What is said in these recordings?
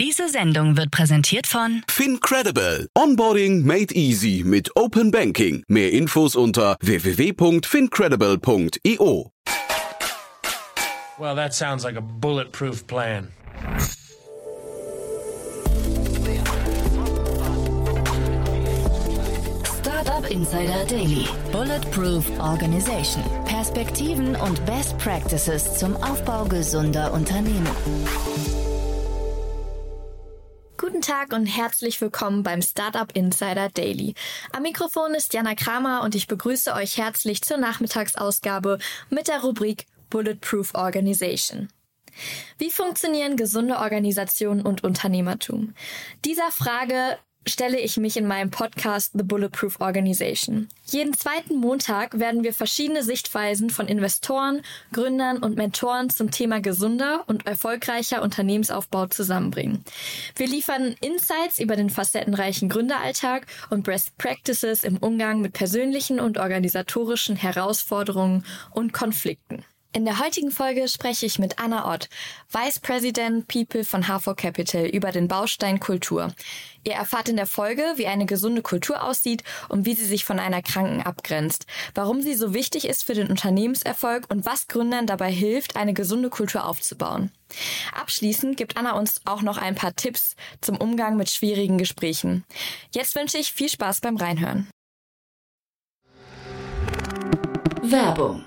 Diese Sendung wird präsentiert von FinCredible. Onboarding made easy mit Open Banking. Mehr Infos unter www.fincredible.io. Well, that sounds like a bulletproof plan. Startup Insider Daily. Bulletproof Organization. Perspektiven und Best Practices zum Aufbau gesunder Unternehmen. Guten Tag und herzlich willkommen beim Startup Insider Daily. Am Mikrofon ist Jana Kramer und ich begrüße euch herzlich zur Nachmittagsausgabe mit der Rubrik Bulletproof Organization. Wie funktionieren gesunde Organisationen und Unternehmertum? Dieser Frage stelle ich mich in meinem Podcast The Bulletproof Organization. Jeden zweiten Montag werden wir verschiedene Sichtweisen von Investoren, Gründern und Mentoren zum Thema gesunder und erfolgreicher Unternehmensaufbau zusammenbringen. Wir liefern Insights über den facettenreichen Gründeralltag und Best Practices im Umgang mit persönlichen und organisatorischen Herausforderungen und Konflikten. In der heutigen Folge spreche ich mit Anna Ott, Vice President People von HV Capital über den Baustein Kultur. Ihr erfahrt in der Folge, wie eine gesunde Kultur aussieht und wie sie sich von einer kranken abgrenzt, warum sie so wichtig ist für den Unternehmenserfolg und was Gründern dabei hilft, eine gesunde Kultur aufzubauen. Abschließend gibt Anna uns auch noch ein paar Tipps zum Umgang mit schwierigen Gesprächen. Jetzt wünsche ich viel Spaß beim Reinhören. Werbung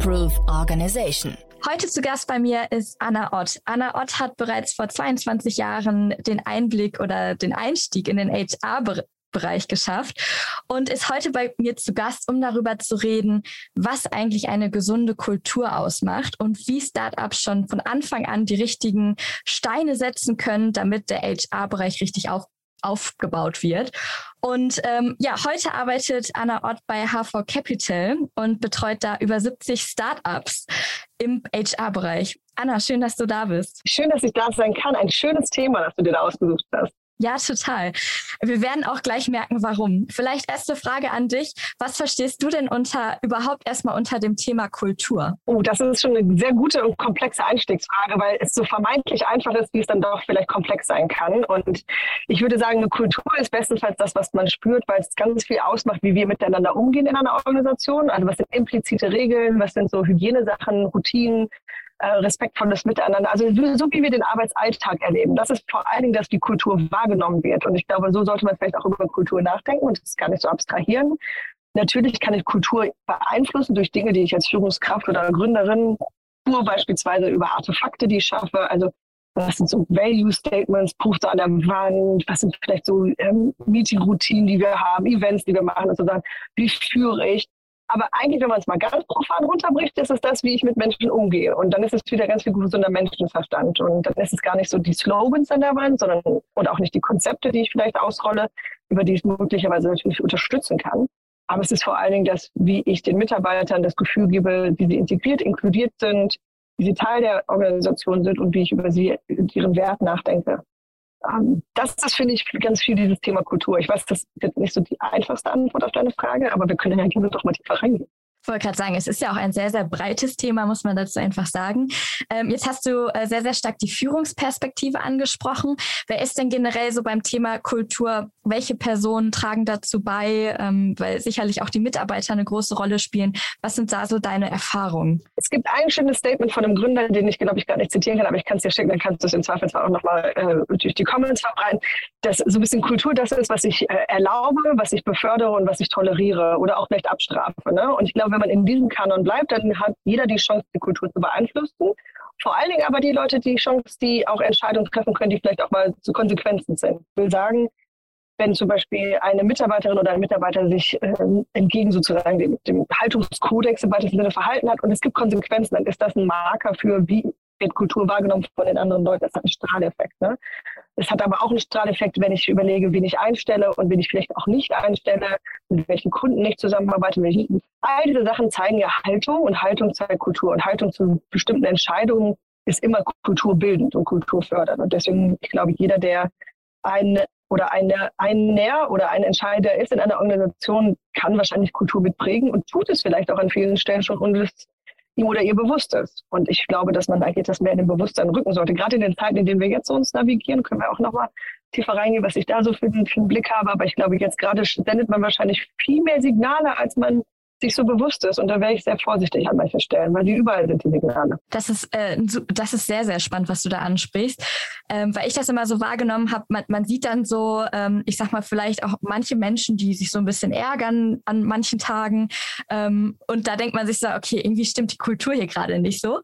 Bulletproof Organization. Heute zu Gast bei mir ist Anna Ott. Anna Ott hat bereits vor 22 Jahren den Einblick oder den Einstieg in den HR-Bereich geschafft und ist heute bei mir zu Gast, um darüber zu reden, was eigentlich eine gesunde Kultur ausmacht und wie Startups schon von Anfang an die richtigen Steine setzen können, damit der HR-Bereich richtig auf, aufgebaut wird. Und ähm, ja, heute arbeitet Anna Ott bei HV Capital und betreut da über 70 Startups im HR-Bereich. Anna, schön, dass du da bist. Schön, dass ich da sein kann. Ein schönes Thema, das du dir da ausgesucht hast. Ja, total. Wir werden auch gleich merken, warum. Vielleicht erste Frage an dich. Was verstehst du denn unter überhaupt erstmal unter dem Thema Kultur? Oh, das ist schon eine sehr gute und komplexe Einstiegsfrage, weil es so vermeintlich einfach ist, wie es dann doch vielleicht komplex sein kann. Und ich würde sagen, eine Kultur ist bestenfalls das, was man spürt, weil es ganz viel ausmacht, wie wir miteinander umgehen in einer Organisation. Also was sind implizite Regeln, was sind so Hygienesachen, Routinen, respektvolles Miteinander. Also so wie wir den Arbeitsalltag erleben. Das ist vor allen Dingen, dass die Kultur wahrgenommen wird. Und ich glaube, so sollte man vielleicht auch über Kultur nachdenken und das gar nicht so abstrahieren. Natürlich kann ich Kultur beeinflussen durch Dinge, die ich als Führungskraft oder Gründerin nur beispielsweise über Artefakte, die ich schaffe. Also was sind so Value Statements, Poster an der Wand, was sind vielleicht so ähm, Meeting-Routinen, die wir haben, Events, die wir machen und so Sachen. Wie führe ich? Aber eigentlich, wenn man es mal ganz profan runterbricht, ist es das, wie ich mit Menschen umgehe. Und dann ist es wieder ganz viel gesunder Menschenverstand. Und dann ist es gar nicht so die Slogans an der Wand, sondern und auch nicht die Konzepte, die ich vielleicht ausrolle, über die ich möglicherweise natürlich unterstützen kann. Aber es ist vor allen Dingen das, wie ich den Mitarbeitern das Gefühl gebe, wie sie integriert, inkludiert sind, wie sie Teil der Organisation sind und wie ich über sie, ihren Wert nachdenke. Ähm, das ist, finde ich, ganz viel dieses Thema Kultur. Ich weiß, das ist nicht so die einfachste Antwort auf deine Frage, aber wir können ja gerne doch mal tiefer reingehen. Ich wollte gerade sagen, es ist ja auch ein sehr, sehr breites Thema, muss man dazu einfach sagen. Ähm, jetzt hast du äh, sehr, sehr stark die Führungsperspektive angesprochen. Wer ist denn generell so beim Thema Kultur? Welche Personen tragen dazu bei? Ähm, weil sicherlich auch die Mitarbeiter eine große Rolle spielen. Was sind da so deine Erfahrungen? Es gibt ein schönes Statement von einem Gründer, den ich, glaube ich, gar nicht zitieren kann, aber ich kann es dir schicken, dann kannst du es im Zweifelsfall auch nochmal äh, durch die Comments verbreiten, dass so ein bisschen Kultur das ist, was ich äh, erlaube, was ich befördere und was ich toleriere oder auch vielleicht abstrafe. Ne? Und ich glaube, man in diesem Kanon bleibt, dann hat jeder die Chance, die Kultur zu beeinflussen. Vor allen Dingen aber die Leute die Chance, die auch Entscheidungen treffen können, die vielleicht auch mal zu Konsequenzen sind. Ich will sagen, wenn zum Beispiel eine Mitarbeiterin oder ein Mitarbeiter sich äh, entgegen sozusagen dem, dem Haltungskodex im weitesten Sinne verhalten hat und es gibt Konsequenzen, dann ist das ein Marker für, wie wird Kultur wahrgenommen von den anderen Leuten. Das hat einen Strahleffekt. Ne? Es hat aber auch einen Strahleffekt, wenn ich überlege, wen ich einstelle und wen ich vielleicht auch nicht einstelle, mit welchen Kunden ich zusammenarbeite. Welchen. All diese Sachen zeigen ja Haltung und Haltung zeigt Kultur und Haltung zu bestimmten Entscheidungen ist immer kulturbildend und kulturfördernd. Und deswegen, ich glaube, jeder, der ein oder eine, ein Näher oder ein Entscheider ist in einer Organisation, kann wahrscheinlich Kultur mitprägen und tut es vielleicht auch an vielen Stellen schon und es oder ihr bewusst ist. Und ich glaube, dass man eigentlich das mehr in dem Bewusstsein rücken sollte. Gerade in den Zeiten, in denen wir jetzt uns navigieren, können wir auch nochmal tiefer reingehen, was ich da so für, für einen Blick habe. Aber ich glaube, jetzt gerade sendet man wahrscheinlich viel mehr Signale, als man sich so bewusst ist. Und da wäre ich sehr vorsichtig an manchen Stellen, weil die überall sind, die Signale. Das ist, äh, das ist sehr, sehr spannend, was du da ansprichst. Ähm, weil ich das immer so wahrgenommen habe, man, man sieht dann so, ähm, ich sag mal, vielleicht auch manche Menschen, die sich so ein bisschen ärgern an manchen Tagen. Ähm, und da denkt man sich so, okay, irgendwie stimmt die Kultur hier gerade nicht so.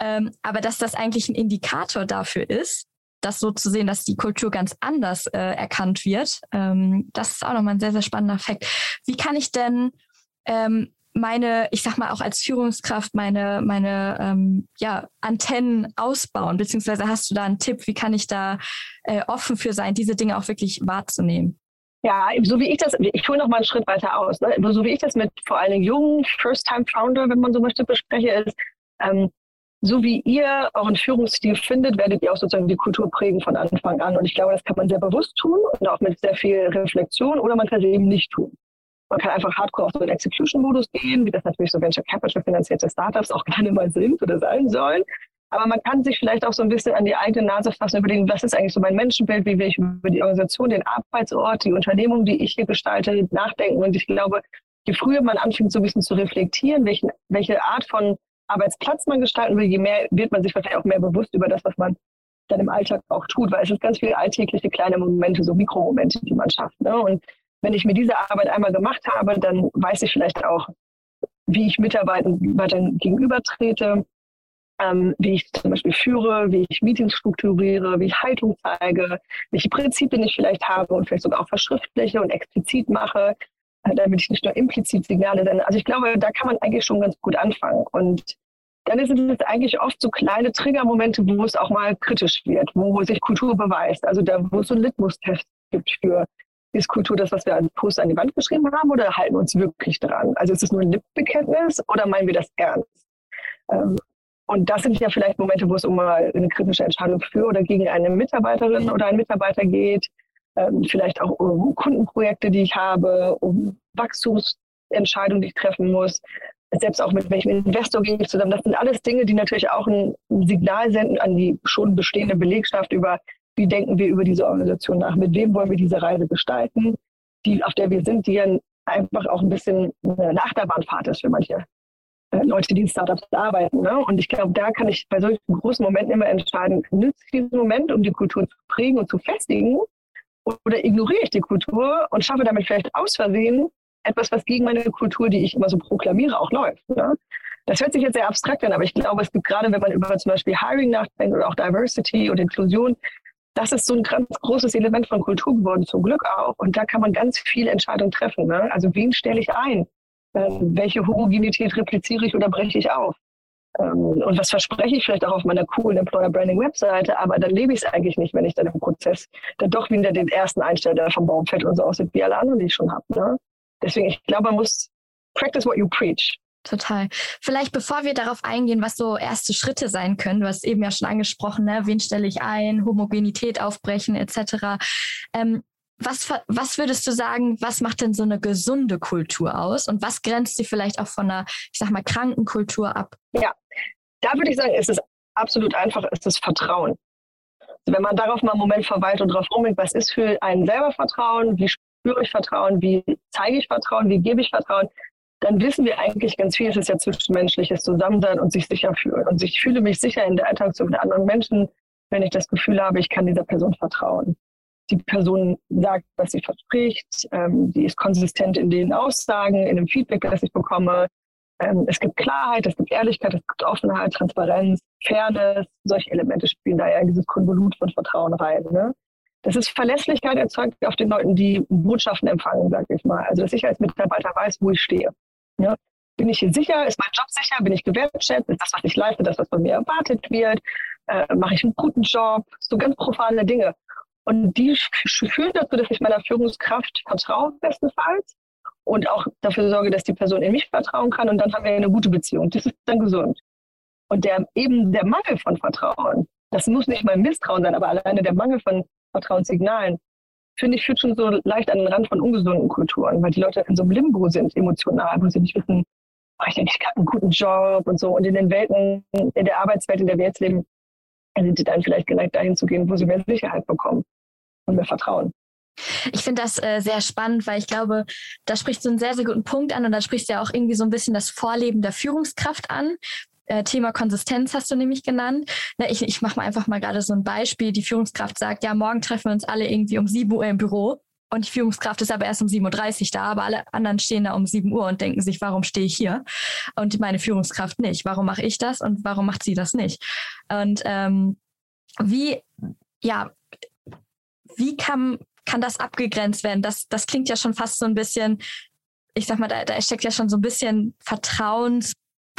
Ähm, aber dass das eigentlich ein Indikator dafür ist, das so zu sehen, dass die Kultur ganz anders äh, erkannt wird, ähm, das ist auch nochmal ein sehr, sehr spannender Fakt. Wie kann ich denn ähm, meine, ich sag mal auch als Führungskraft, meine, meine ähm, ja, Antennen ausbauen? Beziehungsweise hast du da einen Tipp, wie kann ich da äh, offen für sein, diese Dinge auch wirklich wahrzunehmen? Ja, so wie ich das, ich hole noch mal einen Schritt weiter aus. Ne? So wie ich das mit vor allen Dingen jungen First-Time-Founder, wenn man so möchte, bespreche, ist, ähm, so wie ihr euren Führungsstil findet, werdet ihr auch sozusagen die Kultur prägen von Anfang an. Und ich glaube, das kann man sehr bewusst tun und auch mit sehr viel Reflexion oder man kann es eben nicht tun. Man kann einfach hardcore auf so einen Execution-Modus gehen, wie das natürlich so Venture Capital finanzierte Startups auch gerne mal sind oder sein sollen. Aber man kann sich vielleicht auch so ein bisschen an die eigene Nase fassen überlegen, was ist eigentlich so mein Menschenbild, wie will ich über die Organisation, den Arbeitsort, die Unternehmung, die ich hier gestalte, nachdenken. Und ich glaube, je früher man anfängt, so ein bisschen zu reflektieren, welchen, welche Art von Arbeitsplatz man gestalten will, je mehr wird man sich vielleicht auch mehr bewusst über das, was man dann im Alltag auch tut, weil es ist ganz viele alltägliche kleine Momente, so Mikromomente, die man schafft. Ne? Und wenn ich mir diese Arbeit einmal gemacht habe, dann weiß ich vielleicht auch, wie ich Mitarbeitern gegenüber trete, ähm, wie ich zum Beispiel führe, wie ich Meetings strukturiere, wie ich Haltung zeige, welche Prinzipien ich vielleicht habe und vielleicht sogar auch verschriftliche und explizit mache, äh, damit ich nicht nur implizit Signale sende. Also ich glaube, da kann man eigentlich schon ganz gut anfangen. Und dann sind es eigentlich oft so kleine Triggermomente, wo es auch mal kritisch wird, wo sich Kultur beweist. Also da, wo es so einen Litmus-Test gibt für ist Kultur das, was wir als Post an die Wand geschrieben haben oder halten wir uns wirklich dran? Also ist es nur ein Lippenbekenntnis oder meinen wir das ernst? Ähm, und das sind ja vielleicht Momente, wo es um eine kritische Entscheidung für oder gegen eine Mitarbeiterin oder einen Mitarbeiter geht. Ähm, vielleicht auch um Kundenprojekte, die ich habe, um Wachstumsentscheidungen, die ich treffen muss. Selbst auch mit welchem Investor gehe ich zusammen. Das sind alles Dinge, die natürlich auch ein Signal senden an die schon bestehende Belegschaft über, wie denken wir über diese Organisation nach, mit wem wollen wir diese Reise gestalten, die, auf der wir sind, die ja einfach auch ein bisschen eine Achterbahnfahrt ist für manche äh, Leute, die in Startups arbeiten. Ne? Und ich glaube, da kann ich bei solchen großen Momenten immer entscheiden, nütze ich diesen Moment, um die Kultur zu prägen und zu festigen, oder ignoriere ich die Kultur und schaffe damit vielleicht aus Versehen etwas, was gegen meine Kultur, die ich immer so proklamiere, auch läuft. Ne? Das hört sich jetzt sehr abstrakt an, aber ich glaube, es gibt gerade, wenn man über zum Beispiel Hiring nachdenkt oder auch Diversity und Inklusion, das ist so ein ganz großes Element von Kultur geworden, zum Glück auch. Und da kann man ganz viele Entscheidungen treffen. Ne? Also wen stelle ich ein? Ähm, welche Homogenität repliziere ich oder breche ich auf? Ähm, und was verspreche ich vielleicht auch auf meiner coolen Employer Branding Webseite, aber dann lebe ich es eigentlich nicht, wenn ich dann im Prozess dann doch wieder den ersten einstelle, der vom Baum fällt und so aussieht wie alle anderen, die ich schon habe. Ne? Deswegen, ich glaube, man muss practice what you preach. Total. Vielleicht bevor wir darauf eingehen, was so erste Schritte sein können, du hast eben ja schon angesprochen, ne? wen stelle ich ein, Homogenität aufbrechen etc. Ähm, was, was würdest du sagen, was macht denn so eine gesunde Kultur aus und was grenzt sie vielleicht auch von einer, ich sag mal, kranken Kultur ab? Ja, da würde ich sagen, ist es absolut einfach, ist das Vertrauen. Also wenn man darauf mal einen Moment verweilt und drauf rumdenkt, was ist für einen selber Vertrauen, wie spüre ich Vertrauen, wie zeige ich Vertrauen, wie gebe ich Vertrauen, dann wissen wir eigentlich ganz viel. Es ist ja zwischenmenschliches Zusammensein und sich sicher fühlen. Und ich fühle mich sicher in der Interaktion mit anderen Menschen, wenn ich das Gefühl habe, ich kann dieser Person vertrauen. Die Person sagt, was sie verspricht, ähm, die ist konsistent in den Aussagen, in dem Feedback, das ich bekomme. Ähm, es gibt Klarheit, es gibt Ehrlichkeit, es gibt Offenheit, Transparenz, Fairness. Solche Elemente spielen da ja in dieses Konvolut von Vertrauen rein. Ne? Das ist Verlässlichkeit erzeugt auf den Leuten, die Botschaften empfangen, sage ich mal. Also dass ich als Mitarbeiter weiß, wo ich stehe. Ne? Bin ich hier sicher? Ist mein Job sicher? Bin ich gewertschätzt? Ist das, was ich leiste, das, was von mir erwartet wird? Äh, Mache ich einen guten Job? So ganz profane Dinge. Und die führen dazu, dass ich meiner Führungskraft vertraue, bestenfalls. Und auch dafür sorge, dass die Person in mich vertrauen kann. Und dann haben wir eine gute Beziehung. Das ist dann gesund. Und der, eben der Mangel von Vertrauen, das muss nicht mal Misstrauen sein, aber alleine der Mangel von Vertrauenssignalen, finde ich, führt schon so leicht an den Rand von ungesunden Kulturen, weil die Leute in so einem Limbo sind, emotional, wo sie nicht wissen, mache ich gerade einen guten Job und so. Und in den Welten, in der Arbeitswelt, in der wir jetzt leben, sind sie dann vielleicht geneigt, dahin zu gehen, wo sie mehr Sicherheit bekommen und mehr Vertrauen. Ich finde das äh, sehr spannend, weil ich glaube, da sprichst du einen sehr, sehr guten Punkt an und da sprichst du ja auch irgendwie so ein bisschen das Vorleben der Führungskraft an. Äh, Thema Konsistenz hast du nämlich genannt. Na, ich ich mache mal einfach mal gerade so ein Beispiel. Die Führungskraft sagt, ja, morgen treffen wir uns alle irgendwie um 7 Uhr im Büro. Und die Führungskraft ist aber erst um 7.30 Uhr da, aber alle anderen stehen da um 7 Uhr und denken sich, warum stehe ich hier? Und meine Führungskraft nicht. Warum mache ich das und warum macht sie das nicht? Und ähm, wie, ja, wie kann, kann das abgegrenzt werden? Das, das klingt ja schon fast so ein bisschen, ich sag mal, da, da steckt ja schon so ein bisschen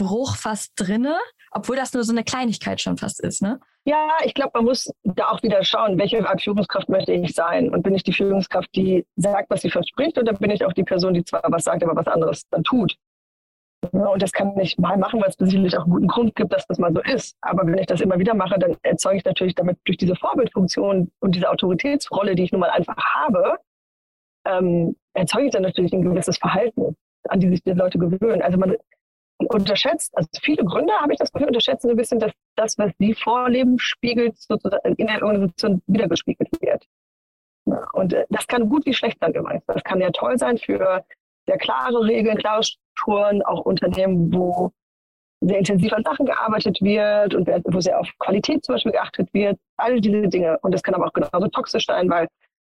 Vertrauensbruch fast drinne, obwohl das nur so eine Kleinigkeit schon fast ist, ne? Ja, ich glaube, man muss da auch wieder schauen, welche Art Führungskraft möchte ich sein? Und bin ich die Führungskraft, die sagt, was sie verspricht, oder bin ich auch die Person, die zwar was sagt, aber was anderes dann tut? Und das kann ich mal machen, weil es sicherlich auch einen guten Grund gibt, dass das mal so ist. Aber wenn ich das immer wieder mache, dann erzeuge ich natürlich damit durch diese Vorbildfunktion und diese Autoritätsrolle, die ich nun mal einfach habe, ähm, erzeuge ich dann natürlich ein gewisses Verhalten, an die sich die Leute gewöhnen. Also man unterschätzt, also viele Gründer habe ich das Gefühl, unterschätzen so ein bisschen, dass das, was sie vorleben, spiegelt sozusagen in der Organisation wiedergespiegelt wird. Und äh, das kann gut wie schlecht sein übrigens. Das kann ja toll sein für sehr klare Regeln, klare Strukturen, auch Unternehmen, wo sehr intensiv an Sachen gearbeitet wird und wo sehr auf Qualität zum Beispiel geachtet wird. All diese Dinge. Und das kann aber auch genauso toxisch sein, weil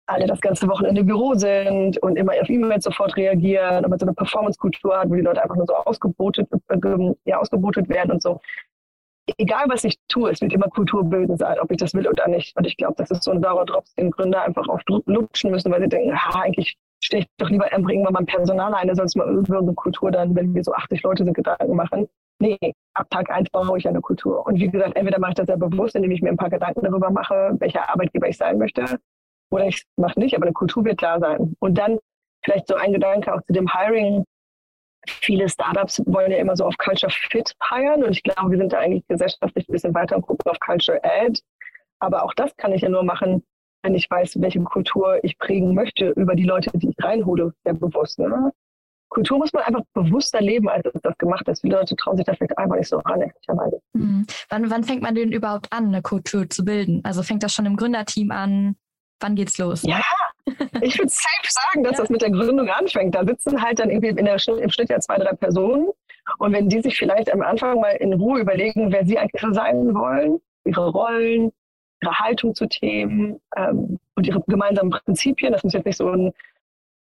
alle das ganze Wochenende im Büro sind und immer auf E-Mails sofort reagieren man so eine Performance-Kultur hat, wo die Leute einfach nur so ausgebotet, äh, ja, ausgebotet werden und so. Egal, was ich tue, es wird immer kulturbildend sein, ob ich das will oder nicht. Und ich glaube, das ist so ein saurer Drops, den Gründer einfach oft lutschen müssen, weil sie denken, ah, eigentlich stehe ich doch lieber, wir mal Personal ein, sonst mal über eine Kultur dann, wenn wir so 80 Leute sind, Gedanken machen. Nee, ab Tag eins baue ich eine Kultur. Und wie gesagt, entweder mache ich das sehr bewusst, indem ich mir ein paar Gedanken darüber mache, welcher Arbeitgeber ich sein möchte, oder ich mache nicht, aber eine Kultur wird klar sein. Und dann vielleicht so ein Gedanke auch zu dem Hiring. Viele Startups wollen ja immer so auf Culture Fit hiren und ich glaube, wir sind da eigentlich gesellschaftlich ein bisschen weiter und gucken auf Culture Ad. Aber auch das kann ich ja nur machen, wenn ich weiß, welche Kultur ich prägen möchte über die Leute, die ich reinhole, sehr bewusst. Ne? Kultur muss man einfach bewusster leben, als das gemacht ist. Viele Leute trauen sich da vielleicht einfach nicht so ehrlicherweise. Mhm. Wann, wann fängt man denn überhaupt an, eine Kultur zu bilden? Also fängt das schon im Gründerteam an? Wann geht's los? Ja, ich würde safe sagen, dass ja. das mit der Gründung anfängt. Da sitzen halt dann irgendwie in der, im Schnitt ja zwei, drei Personen. Und wenn die sich vielleicht am Anfang mal in Ruhe überlegen, wer sie eigentlich sein wollen, ihre Rollen, ihre Haltung zu Themen ähm, und ihre gemeinsamen Prinzipien, das muss jetzt nicht so ein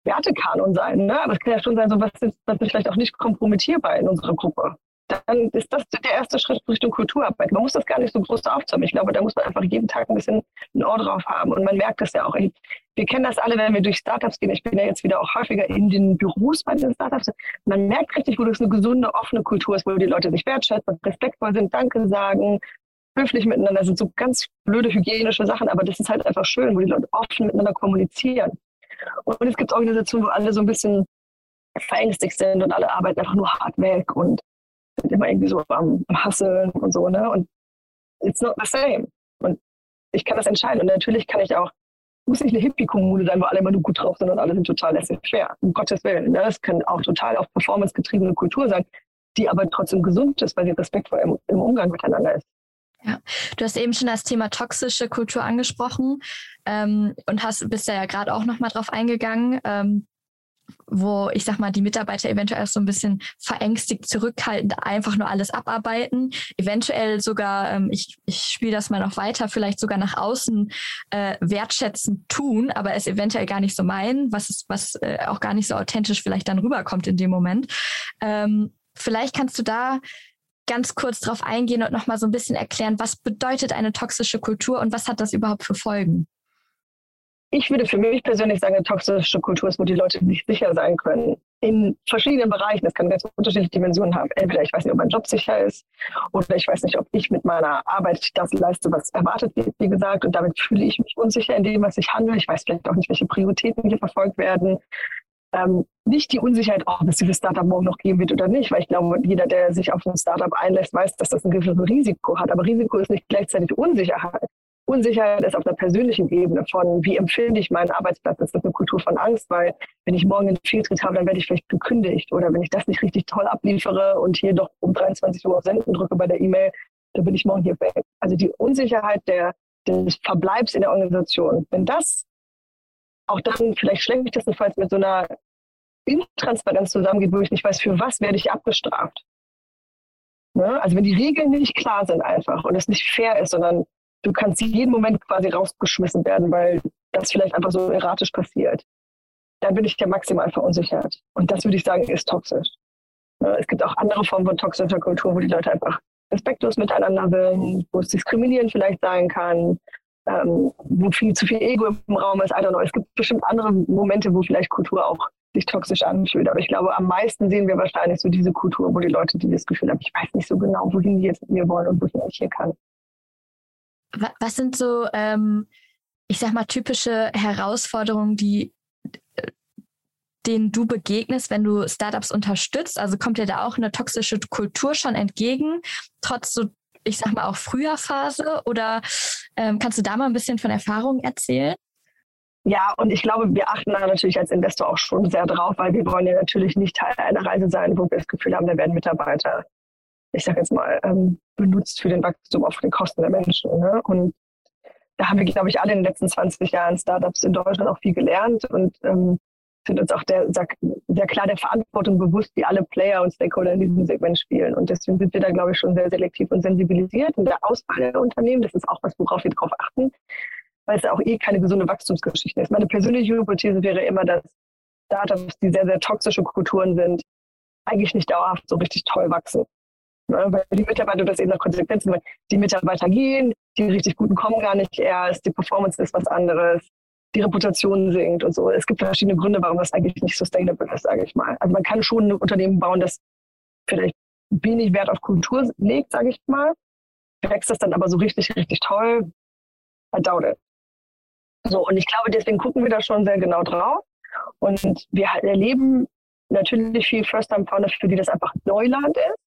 Wertekanon sein, ne? aber es kann ja schon sein, so was ist, was ist vielleicht auch nicht kompromittierbar in unserer Gruppe dann ist das der erste Schritt Richtung Kulturarbeit. Man muss das gar nicht so groß aufzäumen. Ich glaube, da muss man einfach jeden Tag ein bisschen ein Ohr drauf haben. Und man merkt das ja auch. Wir kennen das alle, wenn wir durch Startups gehen. Ich bin ja jetzt wieder auch häufiger in den Büros bei den Startups. Man merkt richtig, wo das eine gesunde, offene Kultur ist, wo die Leute sich wertschätzen, respektvoll sind, Danke sagen, höflich miteinander Das sind. So ganz blöde hygienische Sachen, aber das ist halt einfach schön, wo die Leute offen miteinander kommunizieren. Und es gibt Organisationen, wo alle so ein bisschen verängstigt sind und alle arbeiten einfach nur hart weg und sind immer irgendwie so am, am Hasseln und so, ne? Und it's not the same. Und ich kann das entscheiden. Und natürlich kann ich auch, muss nicht eine Hippie-Kommune sein, wo alle immer nur gut drauf sind und alle sind total schwer. Um Gottes Willen. Ne? Das kann auch total auf Performance getriebene Kultur sein, die aber trotzdem gesund ist, weil sie respektvoll im, im Umgang miteinander ist. Ja, du hast eben schon das Thema toxische Kultur angesprochen ähm, und hast bist da ja gerade auch noch mal drauf eingegangen. Ähm, wo ich sag mal, die Mitarbeiter eventuell so ein bisschen verängstigt, zurückhaltend einfach nur alles abarbeiten, eventuell sogar, ähm, ich, ich spiele das mal noch weiter, vielleicht sogar nach außen äh, wertschätzend tun, aber es eventuell gar nicht so meinen, was, ist, was äh, auch gar nicht so authentisch vielleicht dann rüberkommt in dem Moment. Ähm, Vielleicht kannst du da ganz kurz drauf eingehen und nochmal so ein bisschen erklären, was bedeutet eine toxische Kultur und was hat das überhaupt für Folgen? Ich würde für mich persönlich sagen, eine toxische Kultur ist, wo die Leute nicht sicher sein können. In verschiedenen Bereichen. Das kann ganz unterschiedliche Dimensionen haben. Entweder ich weiß nicht, ob mein Job sicher ist oder ich weiß nicht, ob ich mit meiner Arbeit das leiste, was erwartet wird, wie gesagt. Und damit fühle ich mich unsicher in dem, was ich handle. Ich weiß vielleicht auch nicht, welche Prioritäten hier verfolgt werden. Ähm, nicht die Unsicherheit, ob es dieses Startup morgen noch geben wird oder nicht, weil ich glaube, jeder, der sich auf ein Startup einlässt, weiß, dass das ein gewisses Risiko hat. Aber Risiko ist nicht gleichzeitig Unsicherheit. Unsicherheit ist auf der persönlichen Ebene von, wie empfinde ich meinen Arbeitsplatz? Ist das eine Kultur von Angst? Weil wenn ich morgen einen Fehltritt habe, dann werde ich vielleicht gekündigt. Oder wenn ich das nicht richtig toll abliefere und hier doch um 23 Uhr auf Senden drücke bei der E-Mail, dann bin ich morgen hier weg. Also die Unsicherheit der, des Verbleibs in der Organisation. Wenn das auch dann vielleicht schlechtestenfalls mit so einer Intransparenz zusammengeht, wo ich nicht weiß, für was werde ich abgestraft. Ne? Also wenn die Regeln nicht klar sind einfach und es nicht fair ist, sondern du kannst jeden Moment quasi rausgeschmissen werden, weil das vielleicht einfach so erratisch passiert, dann bin ich ja maximal verunsichert. Und das würde ich sagen, ist toxisch. Ne? Es gibt auch andere Formen von toxischer Kultur, wo die Leute einfach respektlos miteinander sind, wo es diskriminierend vielleicht sein kann, ähm, wo viel zu viel Ego im Raum ist. I don't know. Es gibt bestimmt andere Momente, wo vielleicht Kultur auch sich toxisch anfühlt. Aber ich glaube, am meisten sehen wir wahrscheinlich so diese Kultur, wo die Leute dieses Gefühl haben, ich weiß nicht so genau, wohin die jetzt mit mir wollen und wohin ich hier kann. Was sind so, ähm, ich sag mal, typische Herausforderungen, die äh, denen du begegnest, wenn du Startups unterstützt? Also kommt dir da auch eine toxische Kultur schon entgegen, trotz so, ich sag mal, auch früher Phase? Oder ähm, kannst du da mal ein bisschen von Erfahrungen erzählen? Ja, und ich glaube, wir achten da natürlich als Investor auch schon sehr drauf, weil wir wollen ja natürlich nicht Teil einer Reise sein, wo wir das Gefühl haben, da werden Mitarbeiter, ich sage jetzt mal, ähm, benutzt für den Wachstum auf den Kosten der Menschen. Ne? Und da haben wir, glaube ich, alle in den letzten 20 Jahren Startups in Deutschland auch viel gelernt und ähm, sind uns auch der, sehr, klar der Verantwortung bewusst, wie alle Player und Stakeholder in diesem Segment spielen. Und deswegen sind wir da, glaube ich, schon sehr selektiv und sensibilisiert in der Auswahl der Unternehmen. Das ist auch was, worauf wir drauf achten, weil es auch eh keine gesunde Wachstumsgeschichte ist. Meine persönliche Hypothese wäre immer, dass Startups, die sehr, sehr toxische Kulturen sind, eigentlich nicht dauerhaft so richtig toll wachsen. Ne? Weil die Mitarbeiter das eben nach Konsequenzen, weil die Mitarbeiter gehen, die richtig guten kommen gar nicht erst, die Performance ist was anderes die Reputation sinkt und so. Es gibt verschiedene Gründe, warum das eigentlich nicht sustainable ist, sage ich mal. Also man kann schon ein Unternehmen bauen, das vielleicht wenig Wert auf Kultur legt, sage ich mal. Wächst das dann aber so richtig, richtig toll? I doubt it. So, und ich glaube, deswegen gucken wir da schon sehr genau drauf. Und wir erleben natürlich viel First-Time-Founder, für die das einfach Neuland ist.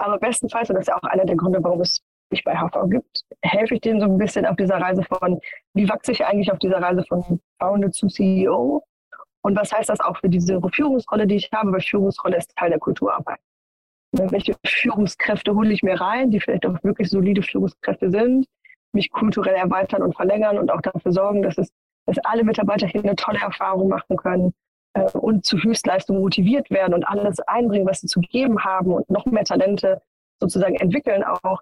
Aber bestenfalls, und das ist ja auch einer der Gründe, warum es mich bei HV gibt, helfe ich denen so ein bisschen auf dieser Reise von, wie wachse ich eigentlich auf dieser Reise von Founder zu CEO? Und was heißt das auch für diese Führungsrolle, die ich habe? Weil Führungsrolle ist Teil der Kulturarbeit. Ne, welche Führungskräfte hole ich mir rein, die vielleicht auch wirklich solide Führungskräfte sind, mich kulturell erweitern und verlängern und auch dafür sorgen, dass es, dass alle Mitarbeiter hier eine tolle Erfahrung machen können äh, und zu Höchstleistung motiviert werden und alles einbringen, was sie zu geben haben und noch mehr Talente sozusagen entwickeln auch,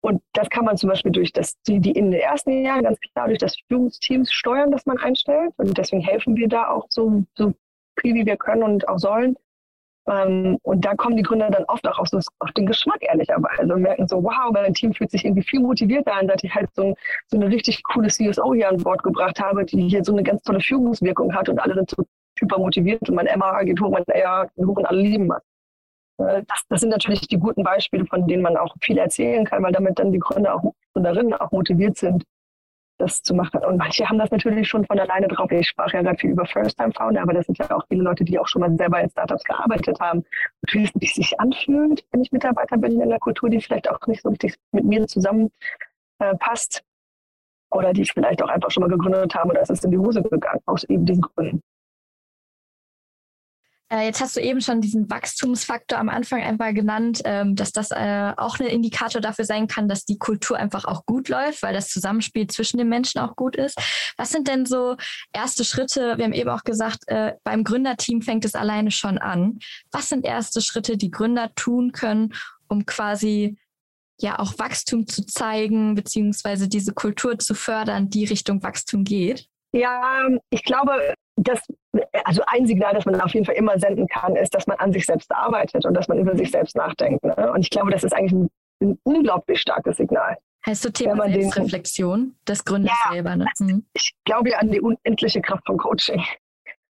und das kann man zum Beispiel durch das, die, die in den ersten Jahren ganz klar durch das Führungsteams steuern, das man einstellt. Und deswegen helfen wir da auch so, so viel, wie wir können und auch sollen. Ähm, und da kommen die Gründer dann oft auch auf, so, auf den Geschmack, ehrlicherweise, und merken so, wow, mein Team fühlt sich irgendwie viel motivierter an, seit ich halt so, so eine richtig coole CSO hier an Bord gebracht habe, die hier so eine ganz tolle Führungswirkung hat und alle sind so super motiviert und mein MA geht hoch, mein AR geht hoch und alle lieben was. Äh, das, das sind natürlich die guten Beispiele, von denen man auch viel erzählen kann, weil damit dann die Gründer auch Gründerinnen auch motiviert sind, das zu machen. Und manche haben das natürlich schon von alleine drauf. Ich sprach ja gerade viel über First-Time-Founder, aber das sind ja auch viele Leute, die auch schon mal selber in Startups gearbeitet haben. Und wie es sich anfühlt, wenn ich Mitarbeiter bin in einer Kultur, die vielleicht auch nicht so richtig mit mir zusammen äh, oder die vielleicht auch einfach schon mal gegründet haben oder es ist in die Hose gegangen, aus eben diesen Gründen. Äh, jetzt hast du eben schon diesen Wachstumsfaktor am Anfang einmal genannt, ähm, dass das äh, auch ein Indikator dafür sein kann, dass die Kultur einfach auch gut läuft, weil das Zusammenspiel zwischen den Menschen auch gut ist. Was sind denn so erste Schritte? Wir haben eben auch gesagt, äh, beim Gründerteam fängt es alleine schon an. Was sind erste Schritte, die Gründer tun können, um quasi ja auch Wachstum zu zeigen, beziehungsweise diese Kultur zu fördern, die Richtung Wachstum geht? Ja, ich glaube, das also ein Signal, das man auf jeden Fall immer senden kann, ist, dass man an sich selbst arbeitet und dass man über sich selbst nachdenkt. Ne? Und ich glaube, das ist eigentlich ein, ein unglaublich starkes Signal. Heißt du Thema Selbstreflexion des Gründers ja, selber? Ne? Also mhm. Ich glaube ja an die unendliche Kraft von Coaching.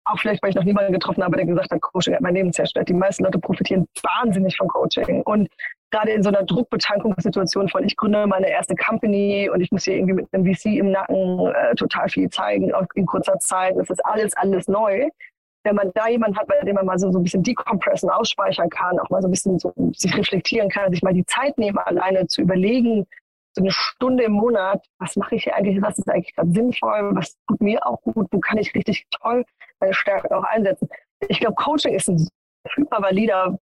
Auch vielleicht, weil ich noch niemanden getroffen habe, der gesagt hat, Coaching hat mein Leben zerstört. Die meisten Leute profitieren wahnsinnig von Coaching. Und gerade in so einer Druckbetankungssituation von, ich gründe meine erste Company und ich muss hier irgendwie mit einem VC im Nacken äh, total viel zeigen, auch in kurzer Zeit. Das ist alles, alles neu. Wenn man da jemanden hat, bei dem man mal so, so ein bisschen decompressen, ausspeichern kann, auch mal so ein bisschen so sich reflektieren kann, sich mal die Zeit nehmen, alleine zu überlegen, so eine Stunde im Monat, was mache ich hier eigentlich, was ist eigentlich gerade sinnvoll, was tut mir auch gut, wo kann ich richtig toll meine Stärken auch einsetzen. Ich glaube, Coaching ist ein super valider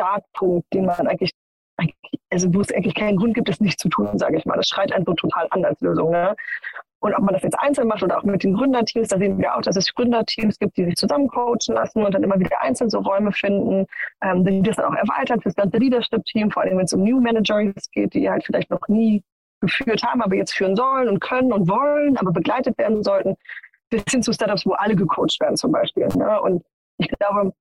Startpunkt, den man eigentlich, also wo es eigentlich keinen Grund gibt, das nicht zu tun, sage ich mal. Das schreit so total an als Lösung. Ne? Und ob man das jetzt einzeln macht oder auch mit den Gründerteams, da sehen wir auch, dass es Gründerteams gibt, die sich zusammen coachen lassen und dann immer wieder einzeln so Räume finden, ähm, die das dann auch erweitern fürs ganze Leadership-Team, vor allem wenn es um New Managers geht, die halt vielleicht noch nie geführt haben, aber jetzt führen sollen und können und wollen, aber begleitet werden sollten, bis hin zu Startups, wo alle gecoacht werden zum Beispiel. Ne? Und ich glaube,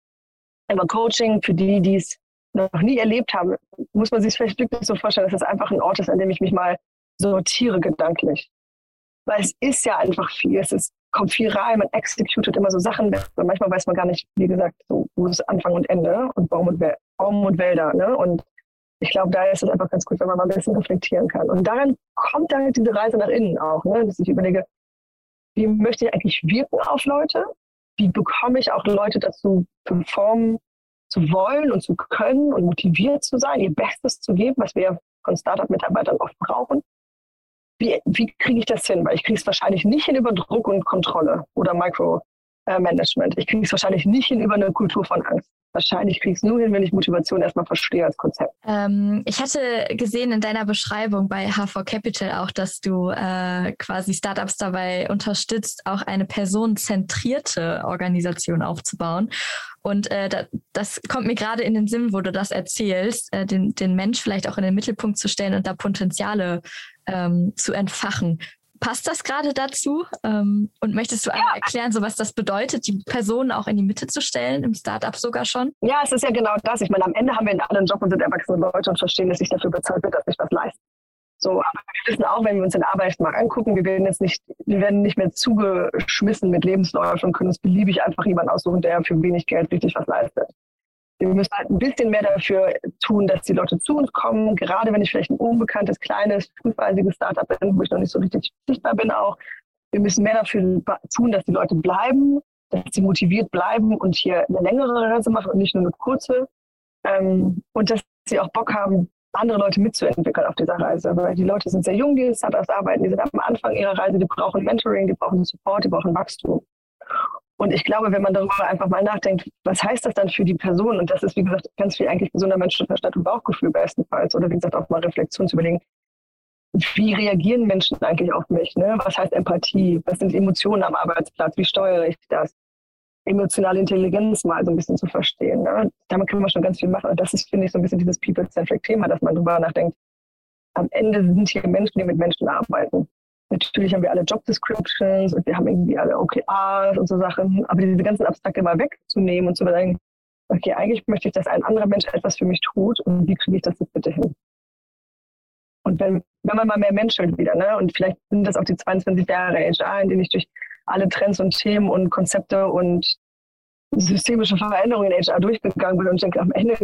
aber Coaching, für die, die es noch nie erlebt haben, muss man sich vielleicht wirklich so vorstellen, dass es einfach ein Ort ist, an dem ich mich mal sortiere gedanklich. Weil es ist ja einfach viel. Es ist, kommt viel rein, man executet immer so Sachen. Und manchmal weiß man gar nicht, wie gesagt, so, wo ist Anfang und Ende und Baum und, Baum und Wälder. Ne? Und ich glaube, da ist es einfach ganz gut, wenn man mal ein bisschen reflektieren kann. Und daran kommt dann diese Reise nach innen auch, ne? dass ich überlege, wie möchte ich eigentlich wirken auf Leute? wie bekomme ich auch Leute dazu, performen zu wollen und zu können und motiviert zu sein, ihr Bestes zu geben, was wir von Startup-Mitarbeitern oft brauchen. Wie, wie kriege ich das hin? Weil ich kriege es wahrscheinlich nicht hin über Druck und Kontrolle oder Micromanagement. Ich kriege es wahrscheinlich nicht hin über eine Kultur von Angst. Wahrscheinlich kriege ich es nur hin, wenn ich Motivation erstmal verstehe als Konzept. Ähm, ich hatte gesehen in deiner Beschreibung bei H4 Capital auch, dass du äh, quasi Startups dabei unterstützt, auch eine personenzentrierte Organisation aufzubauen. Und äh, da, das kommt mir gerade in den Sinn, wo du das erzählst, äh, den, den Mensch vielleicht auch in den Mittelpunkt zu stellen und da Potenziale ähm, zu entfachen. Passt das gerade dazu? Ähm, und möchtest du einmal erklären, so was das bedeutet, die Personen auch in die Mitte zu stellen, im Startup sogar schon? Ja, es ist ja genau das. Ich meine, am Ende haben wir einen Job und sind erwachsene Leute und verstehen, dass ich dafür bezahlt wird, dass ich was leiste. So, aber wir wissen auch, wenn wir uns den Arbeitsmarkt angucken, wir werden jetzt nicht, wir werden nicht mehr zugeschmissen mit Lebensläufen und können uns beliebig einfach jemanden aussuchen, der für wenig Geld richtig was leistet wir müssen halt ein bisschen mehr dafür tun, dass die Leute zu uns kommen, gerade wenn ich vielleicht ein unbekanntes, kleines, frühphasiges Startup bin, wo ich noch nicht so richtig sichtbar bin auch. Wir müssen mehr dafür tun, dass die Leute bleiben, dass sie motiviert bleiben und hier eine längere Reise machen und nicht nur eine kurze. Ähm, und dass sie auch Bock haben, andere Leute mitzuentwickeln auf dieser Reise. Weil die Leute sind sehr jung, die Startups arbeiten, die sind am Anfang ihrer Reise, die brauchen Mentoring, die brauchen Support, die brauchen Wachstum. Und ich glaube, wenn man darüber einfach mal nachdenkt, was heißt das dann für die Person? Und das ist, wie gesagt, ganz viel eigentlich gesunder Menschenverstand und Bauchgefühl bestenfalls. Oder wie gesagt, auch mal Reflexion zu überlegen, wie reagieren Menschen eigentlich auf mich? Ne? Was heißt Empathie? Was sind Emotionen am Arbeitsplatz? Wie steuere ich das? Emotionale Intelligenz mal so ein bisschen zu verstehen. Ne? Damit können wir schon ganz viel machen. Und das ist, finde ich, so ein bisschen dieses People-Centric Thema, dass man darüber nachdenkt. Am Ende sind hier Menschen, die mit Menschen arbeiten. Natürlich haben wir alle Job Descriptions und wir haben irgendwie alle OKRs und so Sachen. Aber diese ganzen Abstrakte mal wegzunehmen und zu sagen, okay, eigentlich möchte ich, dass ein anderer Mensch etwas für mich tut und wie kriege ich das jetzt bitte hin? Und wenn, wenn man mal mehr menschelt wieder, ne, und vielleicht sind das auch die 22 Jahre HR, in denen ich durch alle Trends und Themen und Konzepte und systemische Veränderungen in HR durchgegangen bin und denke, am Ende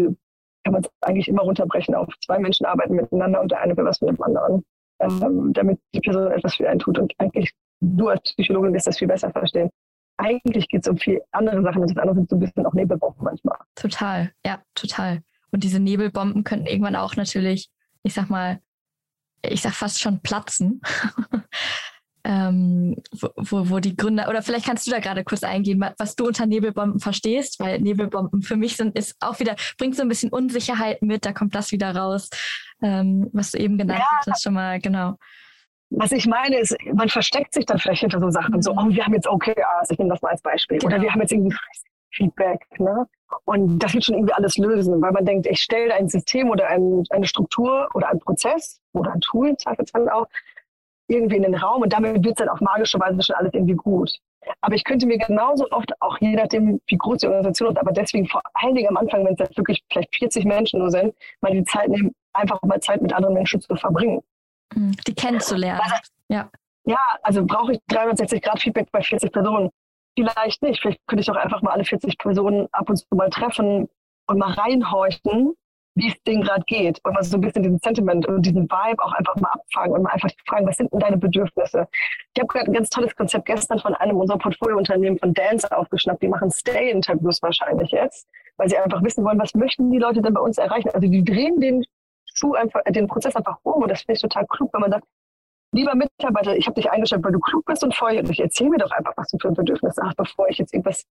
kann man es eigentlich immer runterbrechen auf zwei Menschen arbeiten miteinander und der eine will was mit dem anderen ähm, damit die Person etwas für einen tut. Und eigentlich, du als Psychologin wirst das viel besser verstehen. Eigentlich geht es um viel andere Sachen das andere sind so ein bisschen auch Nebelbomben manchmal. Total, ja, total. Und diese Nebelbomben könnten irgendwann auch natürlich, ich sag mal, ich sag fast schon platzen. ähm, wo, wo, die Gründer, oder vielleicht kannst du da gerade kurz eingeben, was du unter Nebelbomben verstehst, weil Nebelbomben für mich sind, ist auch wieder, bringt so ein bisschen Unsicherheit mit, da kommt das wieder raus, ähm, was du eben genannt ja. hast, schon mal, genau. Was ich meine ist, man versteckt sich dann vielleicht hinter so Sachen, mhm. so, oh, wir haben jetzt OKRs, ich nehme das mal als Beispiel, genau. oder wir haben jetzt irgendwie Feedback, ne? Und das wird schon irgendwie alles lösen, weil man denkt, ich stelle ein System oder ein, eine Struktur oder einen Prozess oder ein Tool, zweifelsfall auch, irgendwie in den Raum und damit wird es dann auf magische Weise schon alles irgendwie gut. Aber ich könnte mir genauso oft, auch je nachdem, wie groß die Organisation ist, aber deswegen vor allen Dingen am Anfang, wenn es jetzt wirklich vielleicht 40 Menschen nur sind, mal die Zeit nehmen, einfach mal Zeit mit anderen Menschen zu verbringen. Mhm. Die kennenzulernen. Also, ja. Ja, also brauche ich 360 Grad Feedback bei 40 Personen? Vielleicht nicht. Vielleicht könnte ich auch einfach mal alle 40 Personen ab und zu mal treffen und mal reinhorchen, wie es denen gerade geht und mal so ein bisschen diesen Sentiment und diesen Vibe auch einfach mal abfangen und mal einfach fragen, was sind denn deine Bedürfnisse? Ich habe gerade ein ganz tolles Konzept gestern von einem unserer Portfoliounternehmen von Dance aufgeschnappt. Die machen Stay-Interviews wahrscheinlich jetzt, weil sie einfach wissen wollen, was möchten die Leute denn bei uns erreichen? Also die drehen den Schuh einfach, den Prozess einfach um und das finde ich total klug, wenn man sagt, lieber Mitarbeiter, ich habe dich eingestellt, weil du klug bist und feuerlich. Erzähl mir doch einfach, was du für Bedürfnisse hast, bevor ich jetzt irgendwas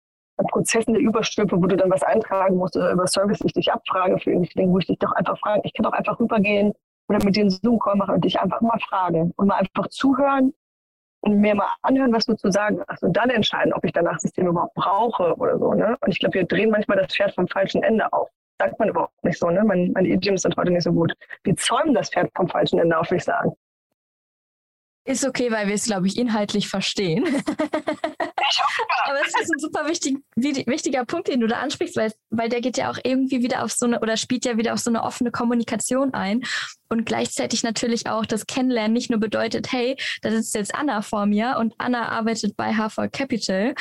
Prozessen überstülpe, wo du dann was eintragen musst oder über Service ich dich abfrage für irgendwelche Dinge, wo ich dich doch einfach frage. Ich kann doch einfach rübergehen oder mit dir einen Zoom-Call machen und dich einfach mal fragen und mal einfach zuhören und mir mal anhören, was du zu sagen hast und dann entscheiden, ob ich danach System überhaupt brauche oder so. Ne? Und ich glaube, wir drehen manchmal das Pferd vom falschen Ende auf. Sagt man überhaupt nicht so, ne? Mein, mein Idiom ist heute nicht so gut. Wir zäumen das Pferd vom falschen Ende auf, würde ich sagen. Ist okay, weil wir es, glaube ich, inhaltlich verstehen. Aber es ist ein super wichtig, wichtiger Punkt, den du da ansprichst, weil, weil der geht ja auch irgendwie wieder auf so eine oder spielt ja wieder auf so eine offene Kommunikation ein und gleichzeitig natürlich auch das Kennenlernen nicht nur bedeutet, hey, da sitzt jetzt Anna vor mir und Anna arbeitet bei Harvard Capital,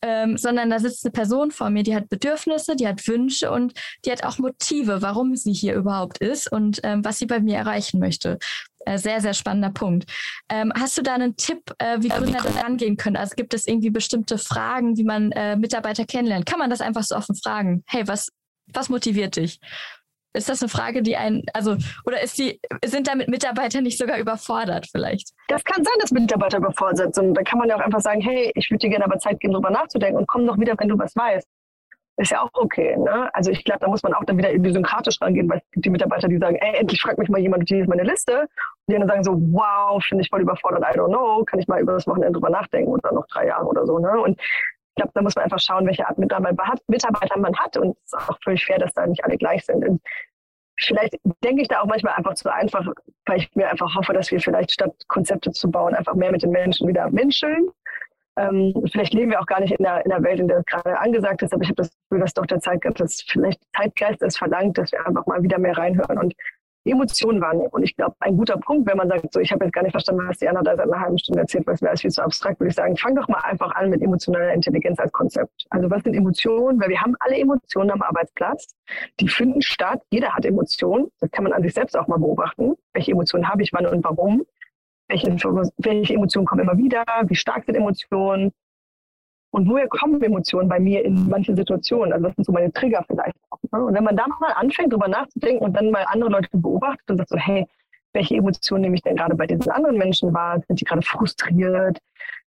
ähm, sondern da sitzt eine Person vor mir, die hat Bedürfnisse, die hat Wünsche und die hat auch Motive, warum sie hier überhaupt ist und ähm, was sie bei mir erreichen möchte. Äh, sehr, sehr spannender Punkt. Ähm, hast du da einen Tipp, äh, wie Gründer da rangehen können? Also gibt es irgendwie bestimmte Fragen, wie man äh, Mitarbeiter kennenlernt? Kann man das einfach so offen fragen? Hey, was, was motiviert dich? Ist das eine Frage, die ein, also, oder ist die, sind damit Mitarbeiter nicht sogar überfordert vielleicht? Das kann sein, dass Mitarbeiter überfordert sind. Da kann man ja auch einfach sagen, hey, ich würde dir gerne aber Zeit geben, darüber nachzudenken und komm doch wieder, wenn du was weißt ist ja auch okay. Ne? Also ich glaube, da muss man auch dann wieder idiosynkratisch rangehen, weil die Mitarbeiter, die sagen, ey, endlich fragt mich mal jemand, hier ist meine Liste. Und die dann sagen so, wow, finde ich voll überfordert, I don't know, kann ich mal über das Wochenende drüber nachdenken oder noch drei Jahre oder so. Ne? Und ich glaube, da muss man einfach schauen, welche Art Mitarbeiter man hat. Und es ist auch völlig fair, dass da nicht alle gleich sind. Und vielleicht denke ich da auch manchmal einfach zu einfach, weil ich mir einfach hoffe, dass wir vielleicht statt Konzepte zu bauen, einfach mehr mit den Menschen wieder menscheln ähm, vielleicht leben wir auch gar nicht in der, in der Welt, in der es gerade angesagt ist, aber ich habe das Gefühl, dass doch der Zeitgeist, dass vielleicht Zeitgeist es verlangt, dass wir einfach mal wieder mehr reinhören und Emotionen wahrnehmen. Und ich glaube, ein guter Punkt, wenn man sagt, so, ich habe jetzt gar nicht verstanden, was die Anna da seit einer halben Stunde erzählt, weil es mir alles viel zu abstrakt, würde ich sagen, fang doch mal einfach an mit emotionaler Intelligenz als Konzept. Also was sind Emotionen? Weil wir haben alle Emotionen am Arbeitsplatz. Die finden statt. Jeder hat Emotionen. Das kann man an sich selbst auch mal beobachten. Welche Emotionen habe ich wann und warum? Welche, welche Emotionen kommen immer wieder, wie stark sind Emotionen und woher kommen Emotionen bei mir in manchen Situationen. Also das sind so meine Trigger vielleicht. Ne? Und wenn man da mal anfängt, drüber nachzudenken und dann mal andere Leute beobachtet und sagt so, hey, welche Emotionen nehme ich denn gerade bei diesen anderen Menschen wahr? Sind die gerade frustriert?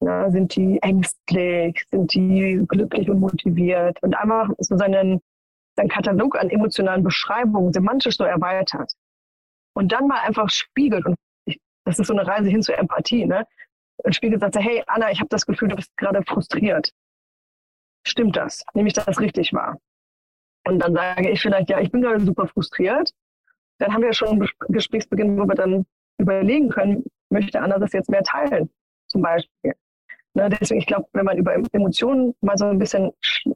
Ne? Sind die ängstlich? Sind die glücklich und motiviert? Und einfach so seinen, seinen Katalog an emotionalen Beschreibungen semantisch so erweitert. Und dann mal einfach spiegelt und das ist so eine Reise hin zur Empathie, ne? Und Spiegel sagt, hey Anna, ich habe das Gefühl, du bist gerade frustriert. Stimmt das? Nehme ich das richtig wahr? Und dann sage ich vielleicht, ja, ich bin gerade super frustriert. Dann haben wir schon einen Gesprächsbeginn, wo wir dann überlegen können, möchte Anna das jetzt mehr teilen, zum Beispiel. Ne, deswegen, ich glaube, wenn man über Emotionen mal so ein bisschen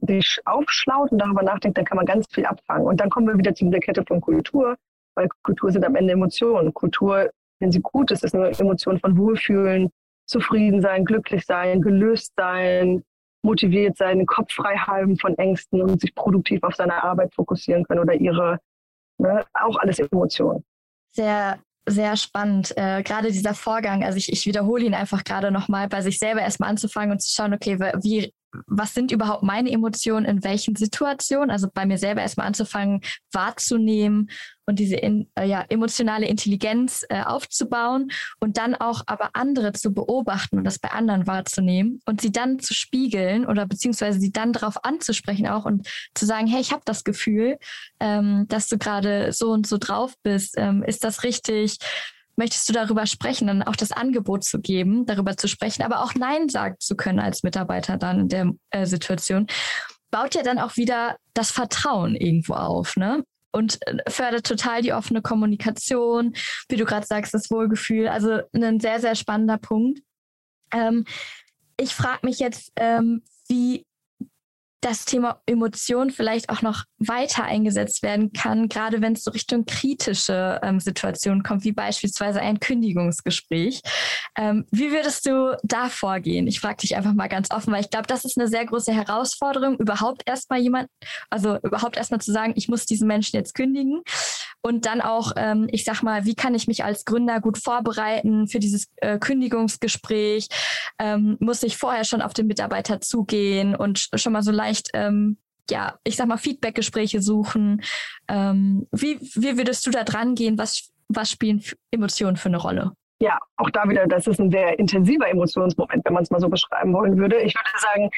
sich aufschlaut und darüber nachdenkt, dann kann man ganz viel abfangen. Und dann kommen wir wieder zu dieser Kette von Kultur, weil Kultur sind am Ende Emotionen. Kultur wenn sie gut ist, ist eine Emotion von Wohlfühlen, zufrieden sein, glücklich sein, gelöst sein, motiviert sein, den Kopf frei halten von Ängsten und sich produktiv auf seine Arbeit fokussieren können oder ihre, ne, auch alles Emotionen. Sehr sehr spannend. Äh, gerade dieser Vorgang, also ich, ich wiederhole ihn einfach gerade nochmal, bei sich selber erstmal anzufangen und zu schauen, okay, wie was sind überhaupt meine Emotionen in welchen Situationen? Also bei mir selber erstmal anzufangen, wahrzunehmen und diese in, äh, ja, emotionale Intelligenz äh, aufzubauen und dann auch aber andere zu beobachten und das bei anderen wahrzunehmen und sie dann zu spiegeln oder beziehungsweise sie dann darauf anzusprechen auch und zu sagen, hey, ich habe das Gefühl, ähm, dass du gerade so und so drauf bist. Ähm, ist das richtig? Möchtest du darüber sprechen, dann auch das Angebot zu geben, darüber zu sprechen, aber auch Nein sagen zu können als Mitarbeiter dann in der äh, Situation, baut ja dann auch wieder das Vertrauen irgendwo auf, ne? Und äh, fördert total die offene Kommunikation, wie du gerade sagst, das Wohlgefühl. Also ein sehr, sehr spannender Punkt. Ähm, ich frage mich jetzt, ähm, wie das Thema Emotion vielleicht auch noch weiter eingesetzt werden kann, gerade wenn es so Richtung kritische ähm, Situationen kommt, wie beispielsweise ein Kündigungsgespräch. Ähm, wie würdest du da vorgehen? Ich frage dich einfach mal ganz offen, weil ich glaube, das ist eine sehr große Herausforderung, überhaupt erstmal jemand, also überhaupt erstmal zu sagen, ich muss diesen Menschen jetzt kündigen. Und dann auch, ähm, ich sag mal, wie kann ich mich als Gründer gut vorbereiten für dieses äh, Kündigungsgespräch? Ähm, muss ich vorher schon auf den Mitarbeiter zugehen und schon mal so leicht, ähm, ja, ich sag mal, Feedbackgespräche suchen? Ähm, wie, wie würdest du da dran gehen? Was, was spielen Emotionen für eine Rolle? Ja, auch da wieder, das ist ein sehr intensiver Emotionsmoment, wenn man es mal so beschreiben wollen würde. Ich würde sagen,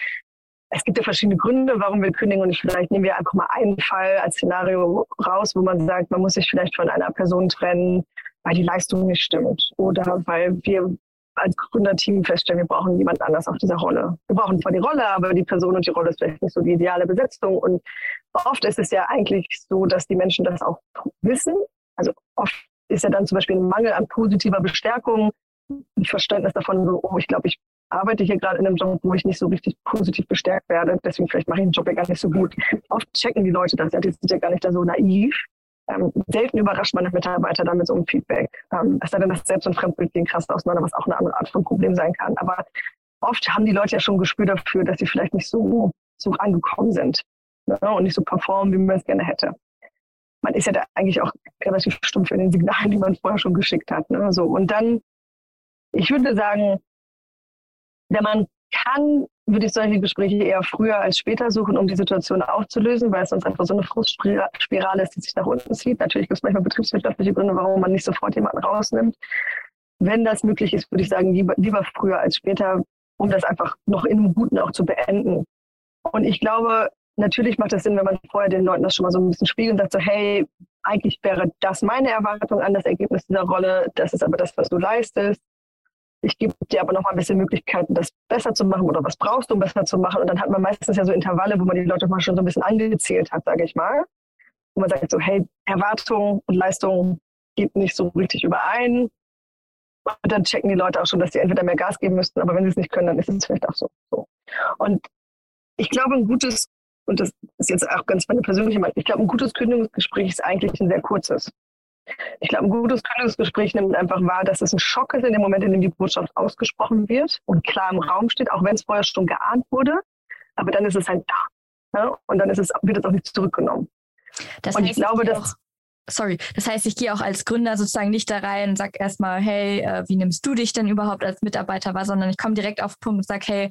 es gibt ja verschiedene Gründe, warum wir kündigen und vielleicht nehmen wir einfach mal einen Fall als Szenario raus, wo man sagt, man muss sich vielleicht von einer Person trennen, weil die Leistung nicht stimmt oder weil wir als Gründerteam feststellen, wir brauchen jemand anders auf dieser Rolle. Wir brauchen zwar die Rolle, aber die Person und die Rolle ist vielleicht nicht so die ideale Besetzung. Und oft ist es ja eigentlich so, dass die Menschen das auch wissen. Also oft ist ja dann zum Beispiel ein Mangel an positiver Bestärkung, ein Verständnis davon, so, oh, ich glaube, ich arbeite hier gerade in einem Job, wo ich nicht so richtig positiv bestärkt werde. Deswegen vielleicht mache ich den Job ja gar nicht so gut. Oft checken die Leute das ja, die sind ja gar nicht da so naiv. Ähm, selten überrascht meine Mitarbeiter dann mit so einem Feedback. Ähm, es sei denn, dass Selbst- und Fremdbild gehen krass auseinander, was auch eine andere Art von Problem sein kann. Aber oft haben die Leute ja schon ein Gespür dafür, dass sie vielleicht nicht so, so angekommen sind ne? und nicht so performen, wie man es gerne hätte. Man ist ja da eigentlich auch relativ stumpf in den Signalen, die man vorher schon geschickt hat. Ne? So, und dann, ich würde sagen, wenn man kann, würde ich solche Gespräche eher früher als später suchen, um die Situation aufzulösen, weil es sonst einfach so eine Frustspirale ist, die sich nach unten zieht. Natürlich gibt es manchmal betriebswirtschaftliche Gründe, warum man nicht sofort jemanden rausnimmt. Wenn das möglich ist, würde ich sagen, lieber, lieber früher als später, um das einfach noch in einem Guten auch zu beenden. Und ich glaube, natürlich macht es Sinn, wenn man vorher den Leuten das schon mal so ein bisschen spiegelt und sagt so, hey, eigentlich wäre das meine Erwartung an das Ergebnis dieser Rolle, das ist aber das, was du leistest ich gebe dir aber noch mal ein bisschen Möglichkeiten, das besser zu machen oder was brauchst du, um besser zu machen. Und dann hat man meistens ja so Intervalle, wo man die Leute mal schon so ein bisschen angezählt hat, sage ich mal. Wo man sagt so, hey, Erwartung und Leistung geht nicht so richtig überein. Und dann checken die Leute auch schon, dass sie entweder mehr Gas geben müssten, aber wenn sie es nicht können, dann ist es vielleicht auch so. so. Und ich glaube, ein gutes, und das ist jetzt auch ganz meine persönliche Meinung, ich glaube, ein gutes Kündigungsgespräch ist eigentlich ein sehr kurzes. Ich glaube, ein gutes Kündigungsgespräch nimmt einfach wahr, dass es ein Schock ist in dem Moment, in dem die Botschaft ausgesprochen wird und klar im Raum steht, auch wenn es vorher schon geahnt wurde. Aber dann ist es halt da. Ne? Und dann ist es, wird es auch nicht zurückgenommen. Das und heißt, ich glaube, ich dass. Sorry, das heißt, ich gehe auch als Gründer sozusagen nicht da rein und sage erstmal, hey, äh, wie nimmst du dich denn überhaupt als Mitarbeiter wahr, sondern ich komme direkt auf den Punkt und sage, hey,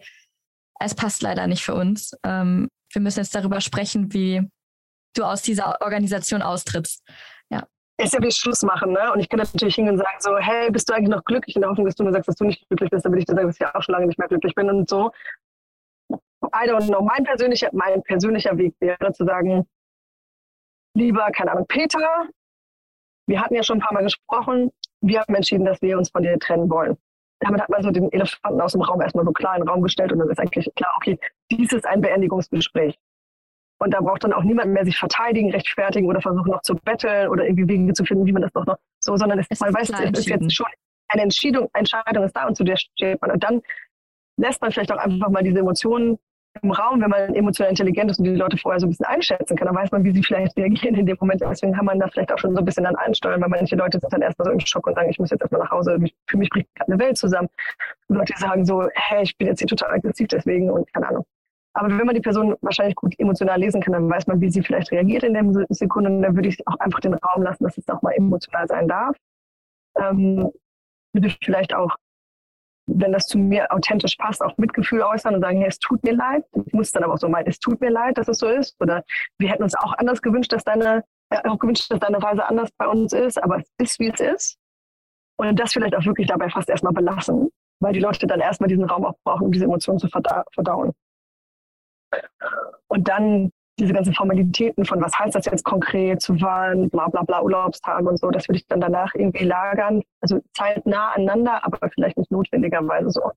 es passt leider nicht für uns. Ähm, wir müssen jetzt darüber sprechen, wie du aus dieser Organisation austrittst ist ja wie Schluss machen, ne? Und ich kann natürlich hingehen und sagen so, hey, bist du eigentlich noch glücklich? In der Hoffnung, dass du nur sagst, dass du nicht glücklich bist, dann würde ich dir sagen, dass ich auch schon lange nicht mehr glücklich bin und so. I don't know. Mein persönlicher, mein persönlicher Weg wäre zu sagen, lieber, keine Ahnung, Peter, wir hatten ja schon ein paar Mal gesprochen, wir haben entschieden, dass wir uns von dir trennen wollen. Damit hat man so den Elefanten aus dem Raum erstmal so klar in den Raum gestellt und dann ist eigentlich klar, okay, dies ist ein Beendigungsgespräch. Und da braucht dann auch niemand mehr sich verteidigen, rechtfertigen oder versuchen noch zu betteln oder irgendwie Wege zu finden, wie man das doch noch so, sondern es, es man weiß, es ist jetzt schon eine Entscheidung, Entscheidung ist da und zu der steht man. Und dann lässt man vielleicht auch einfach mal diese Emotionen im Raum, wenn man emotional intelligent ist und die Leute vorher so ein bisschen einschätzen kann, dann weiß man, wie sie vielleicht reagieren in dem Moment. Deswegen kann man da vielleicht auch schon so ein bisschen dann einsteuern, weil manche Leute sind dann erstmal so im Schock und sagen, ich muss jetzt erstmal nach Hause, für mich bricht gerade eine Welt zusammen. Und Leute sagen so, hey, ich bin jetzt hier total aggressiv deswegen und keine Ahnung. Aber wenn man die Person wahrscheinlich gut emotional lesen kann, dann weiß man, wie sie vielleicht reagiert in der Sekunde. Und dann würde ich auch einfach den Raum lassen, dass es auch mal emotional sein darf. Ähm, würde vielleicht auch, wenn das zu mir authentisch passt, auch Mitgefühl äußern und sagen, hey, es tut mir leid. Ich muss dann aber auch so meinen, es tut mir leid, dass es so ist. Oder wir hätten uns auch anders gewünscht, dass deine, äh, auch gewünscht, dass deine Reise anders bei uns ist, aber es ist, wie es ist. Und das vielleicht auch wirklich dabei fast erstmal belassen, weil die Leute dann erstmal diesen Raum auch brauchen, um diese Emotionen zu verdauen. Und dann diese ganzen Formalitäten von was heißt das jetzt konkret zu Wahlen, bla bla bla, Urlaubstage und so, das würde ich dann danach irgendwie lagern. Also zeitnah aneinander, aber vielleicht nicht notwendigerweise so.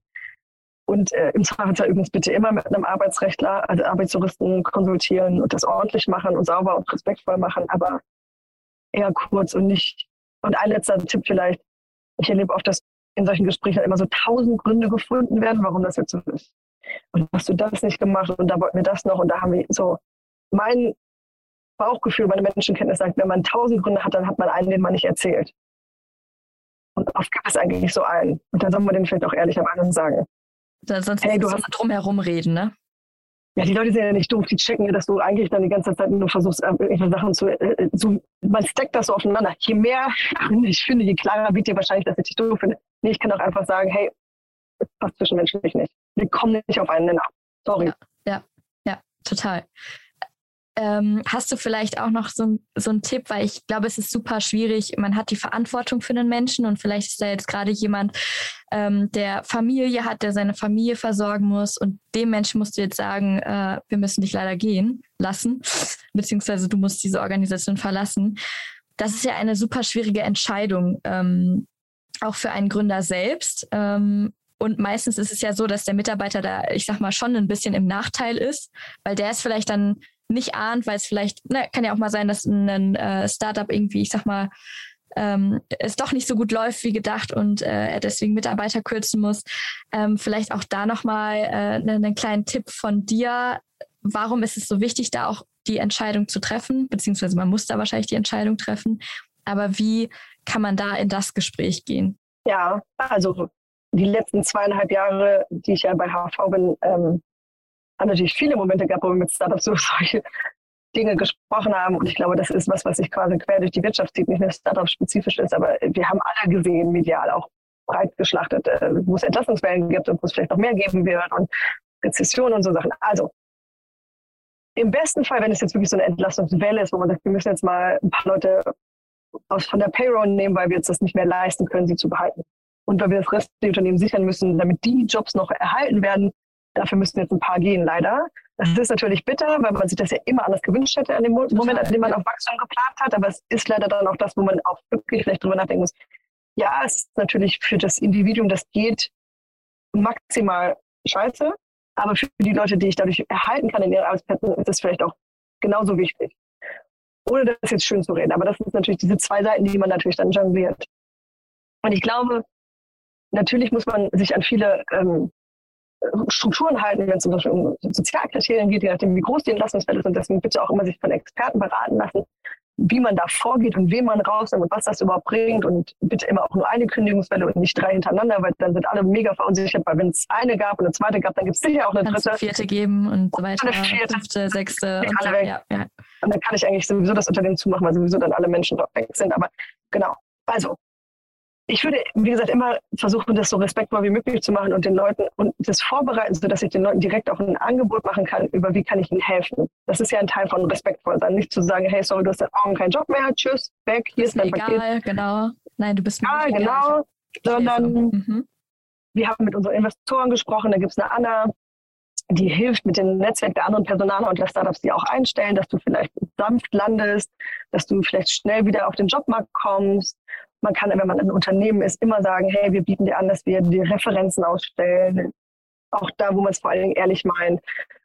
Und äh, im Zweifelsfall übrigens bitte immer mit einem Arbeitsrechtler, also Arbeitsjuristen konsultieren und das ordentlich machen und sauber und respektvoll machen, aber eher kurz und nicht. Und ein letzter Tipp vielleicht. Ich erlebe oft, dass in solchen Gesprächen immer so tausend Gründe gefunden werden, warum das jetzt so ist. Und hast du das nicht gemacht und da wollten wir das noch und da haben wir so mein Bauchgefühl, meine Menschenkenntnis sagt, wenn man tausend Gründe hat, dann hat man einen, den man nicht erzählt. Und oft gibt es eigentlich so einen. Und dann soll man den vielleicht auch ehrlicherweise sagen. Da, sonst hey, du hast drum herum reden, ne? Ja, die Leute sind ja nicht doof, die checken ja, dass du eigentlich dann die ganze Zeit nur versuchst, äh, irgendwelche Sachen zu, äh, zu man steckt das so aufeinander. Je mehr ich finde, je klarer wird dir wahrscheinlich, dass ich dich doof finde. Nee, ich kann auch einfach sagen, hey, das passt zwischenmenschlich nicht. Wir kommen nicht auf einen Nenner. Sorry. Ja, ja, ja total. Ähm, hast du vielleicht auch noch so, so einen Tipp, weil ich glaube, es ist super schwierig. Man hat die Verantwortung für einen Menschen und vielleicht ist da jetzt gerade jemand, ähm, der Familie hat, der seine Familie versorgen muss und dem Menschen musst du jetzt sagen, äh, wir müssen dich leider gehen lassen, beziehungsweise du musst diese Organisation verlassen. Das ist ja eine super schwierige Entscheidung, ähm, auch für einen Gründer selbst. Ähm, und meistens ist es ja so, dass der Mitarbeiter da, ich sag mal, schon ein bisschen im Nachteil ist, weil der ist vielleicht dann nicht ahnt, weil es vielleicht, na, kann ja auch mal sein, dass ein äh, Startup irgendwie, ich sag mal, ähm, es doch nicht so gut läuft wie gedacht und äh, er deswegen Mitarbeiter kürzen muss. Ähm, vielleicht auch da nochmal äh, einen, einen kleinen Tipp von dir. Warum ist es so wichtig, da auch die Entscheidung zu treffen? Beziehungsweise man muss da wahrscheinlich die Entscheidung treffen. Aber wie kann man da in das Gespräch gehen? Ja, also die letzten zweieinhalb Jahre, die ich ja bei HV bin, ähm, haben natürlich viele Momente gehabt, wo wir mit Startups über solche Dinge gesprochen haben. Und ich glaube, das ist was, was sich quasi quer durch die Wirtschaft zieht, nicht nur Startup-spezifisch ist, aber wir haben alle gesehen, medial auch breit geschlachtet, äh, wo es Entlassungswellen gibt und wo es vielleicht noch mehr geben wird und Rezession und so Sachen. Also im besten Fall, wenn es jetzt wirklich so eine Entlastungswelle ist, wo man sagt, wir müssen jetzt mal ein paar Leute aus von der Payroll nehmen, weil wir jetzt das nicht mehr leisten können, sie zu behalten. Und weil wir das Rest der Unternehmen sichern müssen, damit die Jobs noch erhalten werden, Dafür müssten jetzt ein paar gehen, leider. Das ist natürlich bitter, weil man sich das ja immer anders gewünscht hätte an dem Moment, an dem man auf Wachstum geplant hat. Aber es ist leider dann auch das, wo man auch wirklich vielleicht drüber nachdenken muss. Ja, es ist natürlich für das Individuum, das geht, maximal scheiße. Aber für die Leute, die ich dadurch erhalten kann in ihren Arbeitsplätzen, ist es vielleicht auch genauso wichtig. Ohne das jetzt schön zu reden. Aber das sind natürlich diese zwei Seiten, die man natürlich dann jongliert. Und ich glaube, natürlich muss man sich an viele ähm, Strukturen halten, wenn es zum Beispiel um Sozialkriterien geht, je nachdem, wie groß die Entlassungsfälle sind. Deswegen bitte auch immer sich von Experten beraten lassen, wie man da vorgeht und wen man rausnimmt und was das überhaupt bringt. Und bitte immer auch nur eine Kündigungswelle und nicht drei hintereinander, weil dann sind alle mega verunsichert, weil wenn es eine gab und eine zweite gab, dann gibt es sicher auch eine Kannst dritte. vierte geben und so weiter. Eine vierte, fünfte, sechste. Und, dann, ja, ja. und dann kann ich eigentlich sowieso das Unternehmen zumachen, weil sowieso dann alle Menschen dort weg sind. Aber genau. Also, ich würde, wie gesagt, immer versuchen, das so respektvoll wie möglich zu machen und den Leuten und das vorbereiten, sodass ich den Leuten direkt auch ein Angebot machen kann, über wie kann ich ihnen helfen. Das ist ja ein Teil von respektvoll sein. Nicht zu sagen, hey, sorry, du hast seit morgen keinen Job mehr, tschüss, weg, hier ist dein egal, Paket. genau. Nein, du bist mir egal, genau. Sondern mhm. wir haben mit unseren Investoren gesprochen, da gibt es eine Anna, die hilft mit dem Netzwerk der anderen Personaler und der Startups, die auch einstellen, dass du vielleicht sanft landest, dass du vielleicht schnell wieder auf den Jobmarkt kommst man kann, wenn man ein Unternehmen ist, immer sagen, hey, wir bieten dir an, dass wir dir Referenzen ausstellen. Auch da, wo man es vor allen Dingen ehrlich meint,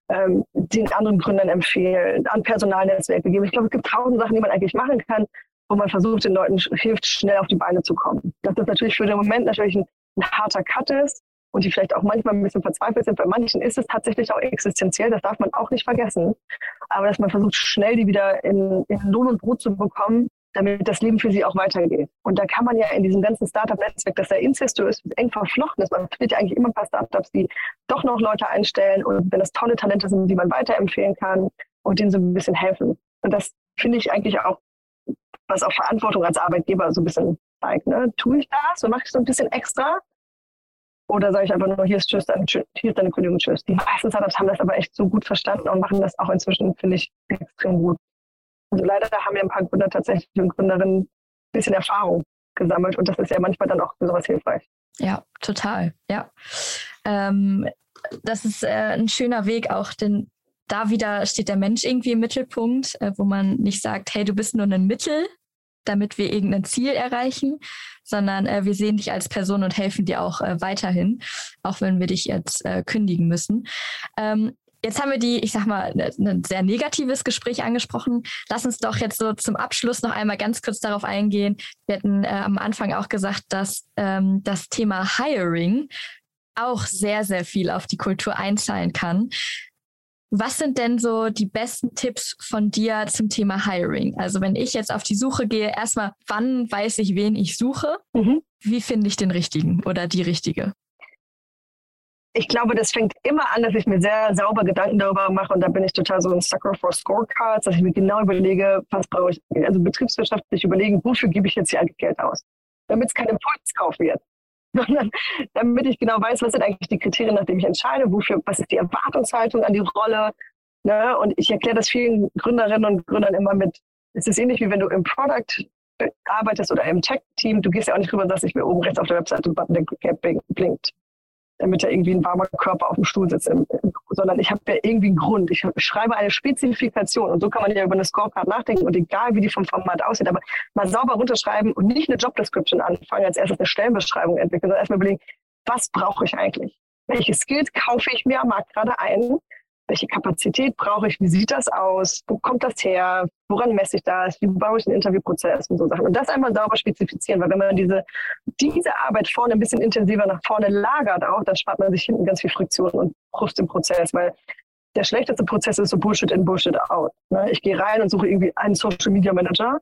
ähm, den anderen Gründern empfehlen, an Personalnetzwerke geben. Ich glaube, es gibt tausend Sachen, die man eigentlich machen kann, wo man versucht, den Leuten hilft, schnell auf die Beine zu kommen. Dass das natürlich für den Moment natürlich ein, ein harter Cut ist und die vielleicht auch manchmal ein bisschen verzweifelt sind. Bei manchen ist es tatsächlich auch existenziell, das darf man auch nicht vergessen. Aber dass man versucht, schnell die wieder in, in Lohn und Brot zu bekommen, damit das Leben für sie auch weitergeht. Und da kann man ja in diesem ganzen Startup-Netzwerk, das ja incestuös eng verflochten ist, man findet ja eigentlich immer ein paar Startups, die doch noch Leute einstellen und wenn das tolle Talente sind, die man weiterempfehlen kann und denen so ein bisschen helfen. Und das finde ich eigentlich auch, was auch Verantwortung als Arbeitgeber so ein bisschen zeigt. Ne? Tue ich das und mache ich so ein bisschen extra? Oder sage ich einfach nur, hier ist Tschüss, dann, hier ist deine Kündigung, Tschüss. Die meisten Startups haben das aber echt so gut verstanden und machen das auch inzwischen, finde ich, extrem gut. Also leider haben ja ein paar Gründer tatsächlich und Gründerinnen ein bisschen Erfahrung gesammelt und das ist ja manchmal dann auch sowas hilfreich. Ja, total. Ja. Ähm, das ist äh, ein schöner Weg auch, denn da wieder steht der Mensch irgendwie im Mittelpunkt, äh, wo man nicht sagt, hey, du bist nur ein Mittel, damit wir irgendein Ziel erreichen, sondern äh, wir sehen dich als Person und helfen dir auch äh, weiterhin, auch wenn wir dich jetzt äh, kündigen müssen. Ähm, Jetzt haben wir die, ich sag mal, ne, ein sehr negatives Gespräch angesprochen. Lass uns doch jetzt so zum Abschluss noch einmal ganz kurz darauf eingehen. Wir hatten äh, am Anfang auch gesagt, dass ähm, das Thema Hiring auch sehr, sehr viel auf die Kultur einzahlen kann. Was sind denn so die besten Tipps von dir zum Thema Hiring? Also wenn ich jetzt auf die Suche gehe, erstmal, wann weiß ich, wen ich suche? Mhm. Wie finde ich den richtigen oder die richtige? Ich glaube, das fängt immer an, dass ich mir sehr sauber Gedanken darüber mache und da bin ich total so ein Sucker for Scorecards, dass ich mir genau überlege, was brauche ich, also betriebswirtschaftlich überlegen, wofür gebe ich jetzt hier eigentlich Geld aus, damit es kein Impulskauf wird, sondern damit ich genau weiß, was sind eigentlich die Kriterien, nach denen ich entscheide, wofür, was ist die Erwartungshaltung an die Rolle, ne? und ich erkläre das vielen Gründerinnen und Gründern immer mit, es ist ähnlich wie wenn du im Product arbeitest oder im Tech-Team, du gehst ja auch nicht rüber und sagst, ich mir oben rechts auf der Webseite ein Button, der blinkt damit da irgendwie ein warmer Körper auf dem Stuhl sitzt, sondern ich habe ja irgendwie einen Grund. Ich schreibe eine Spezifikation und so kann man ja über eine Scorecard nachdenken und egal wie die vom Format aussieht, aber mal sauber runterschreiben und nicht eine Jobdescription anfangen, als erstes eine Stellenbeschreibung entwickeln, sondern erstmal überlegen, was brauche ich eigentlich? Welche Skills kaufe ich mir am Markt gerade ein? Welche Kapazität brauche ich, wie sieht das aus, wo kommt das her, woran messe ich das, wie baue ich einen Interviewprozess und so Sachen. Und das einmal sauber spezifizieren, weil wenn man diese, diese Arbeit vorne ein bisschen intensiver nach vorne lagert auch, dann spart man sich hinten ganz viel Friktion und Frust im Prozess, weil der schlechteste Prozess ist so Bullshit in, Bullshit out. Ne? Ich gehe rein und suche irgendwie einen Social Media Manager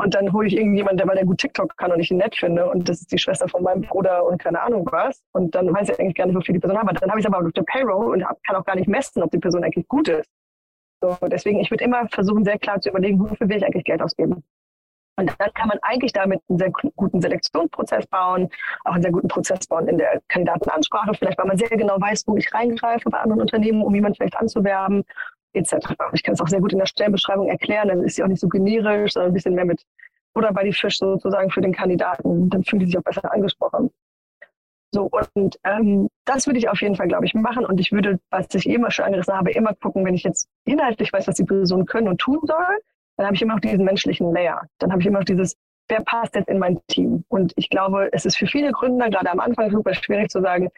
und dann hole ich irgendjemanden, der, weil der gut TikTok kann und ich ihn nett finde. Und das ist die Schwester von meinem Bruder und keine Ahnung was. Und dann weiß ich eigentlich gar nicht, wofür die Person arbeitet. Dann habe ich es aber auf der Payroll und kann auch gar nicht messen, ob die Person eigentlich gut ist. So, deswegen, ich würde immer versuchen, sehr klar zu überlegen, wofür will ich eigentlich Geld ausgeben. Und dann kann man eigentlich damit einen sehr guten Selektionsprozess bauen, auch einen sehr guten Prozess bauen in der Kandidatenansprache, vielleicht weil man sehr genau weiß, wo ich reingreife bei anderen Unternehmen, um jemanden vielleicht anzuwerben etc. Ich kann es auch sehr gut in der Stellenbeschreibung erklären, dann ist sie auch nicht so generisch, sondern ein bisschen mehr mit oder bei die Fisch sozusagen für den Kandidaten. Dann fühlen die sich auch besser angesprochen. So, und ähm, das würde ich auf jeden Fall, glaube ich, machen. Und ich würde, was ich immer schon angerissen habe, immer gucken, wenn ich jetzt inhaltlich weiß, was die Person können und tun soll, dann habe ich immer noch diesen menschlichen Layer. Dann habe ich immer noch dieses, wer passt jetzt in mein Team? Und ich glaube, es ist für viele Gründer, gerade am Anfang, super schwierig zu sagen,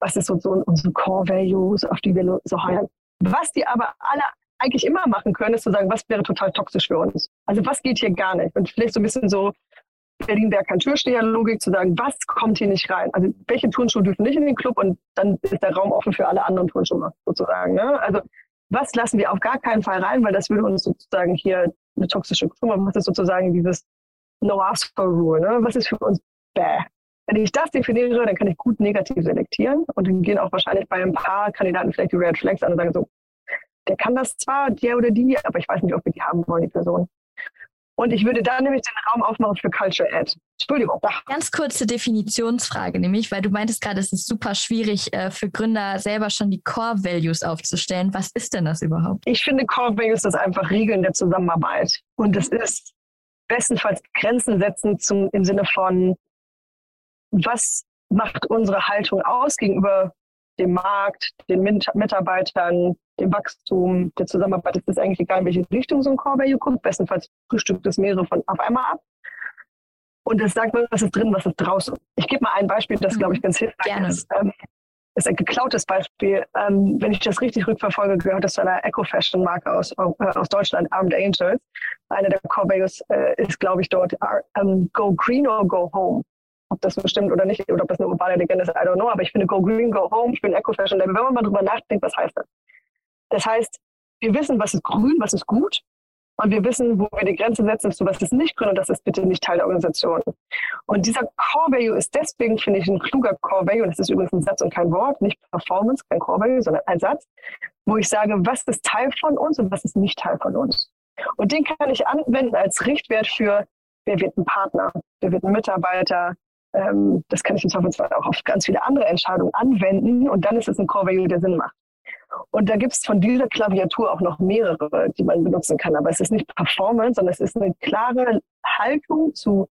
was ist so, so unsere Core Values, auf die wir so heuern. Was die aber alle eigentlich immer machen können, ist zu sagen, was wäre total toxisch für uns? Also was geht hier gar nicht? Und vielleicht so ein bisschen so Berlin-Berg kein Türsteher-Logik zu sagen, was kommt hier nicht rein? Also welche Turnschuhe dürfen nicht in den Club und dann ist der Raum offen für alle anderen Turnschuhe sozusagen. Ne? Also was lassen wir auf gar keinen Fall rein, weil das würde uns sozusagen hier eine toxische Kultur machen. Was ist sozusagen dieses No-Ask-for-Rule? Ne? Was ist für uns bäh? Wenn ich das definiere, dann kann ich gut negativ selektieren und dann gehen auch wahrscheinlich bei ein paar Kandidaten vielleicht die Red Flags an und sagen so, der kann das zwar, der oder die, aber ich weiß nicht, ob wir die haben wollen, die Person. Und ich würde dann nämlich den Raum aufmachen für Culture Ad. Entschuldigung. Ganz kurze Definitionsfrage, nämlich, weil du meintest gerade, es ist super schwierig äh, für Gründer selber schon die Core Values aufzustellen. Was ist denn das überhaupt? Ich finde Core Values das einfach Regeln der Zusammenarbeit. Und das ist bestenfalls Grenzen setzen zum, im Sinne von, was macht unsere Haltung aus gegenüber dem Markt, den Mitarbeitern, dem Wachstum, der Zusammenarbeit. Es ist eigentlich egal, in welche Richtung so ein Core Value kommt. Bestenfalls frühstückt es mehrere von auf einmal ab. Und es sagt mir, was ist drin, was ist draußen. Ich gebe mal ein Beispiel, das, glaube ich, mhm. ganz hilfreich Gerne. ist. Ähm, ist ein geklautes Beispiel. Ähm, wenn ich das richtig rückverfolge, gehört das zu einer Eco-Fashion-Marke aus, äh, aus Deutschland, Armed Angels. Einer der Core Values äh, ist, glaube ich, dort um, ähm, Go Green or Go Home das so stimmt oder nicht, oder ob das eine urbane Legende ist, I don't know. Aber ich finde Go Green, Go Home, ich bin Eco-Fashion-Label. Wenn man mal drüber nachdenkt, was heißt das? Das heißt, wir wissen, was ist grün, was ist gut. Und wir wissen, wo wir die Grenze setzen zu was ist nicht grün und das ist bitte nicht Teil der Organisation. Und dieser Core Value ist deswegen, finde ich, ein kluger Core Value. Und das ist übrigens ein Satz und kein Wort, nicht Performance, kein Core Value, sondern ein Satz, wo ich sage, was ist Teil von uns und was ist nicht Teil von uns. Und den kann ich anwenden als Richtwert für, wer wird ein Partner, wer wird ein Mitarbeiter, ähm, das kann ich im Zweifelsfall auch auf ganz viele andere Entscheidungen anwenden und dann ist es ein Core Value, der Sinn macht. Und da gibt es von dieser Klaviatur auch noch mehrere, die man benutzen kann. Aber es ist nicht Performance, sondern es ist eine klare Haltung zu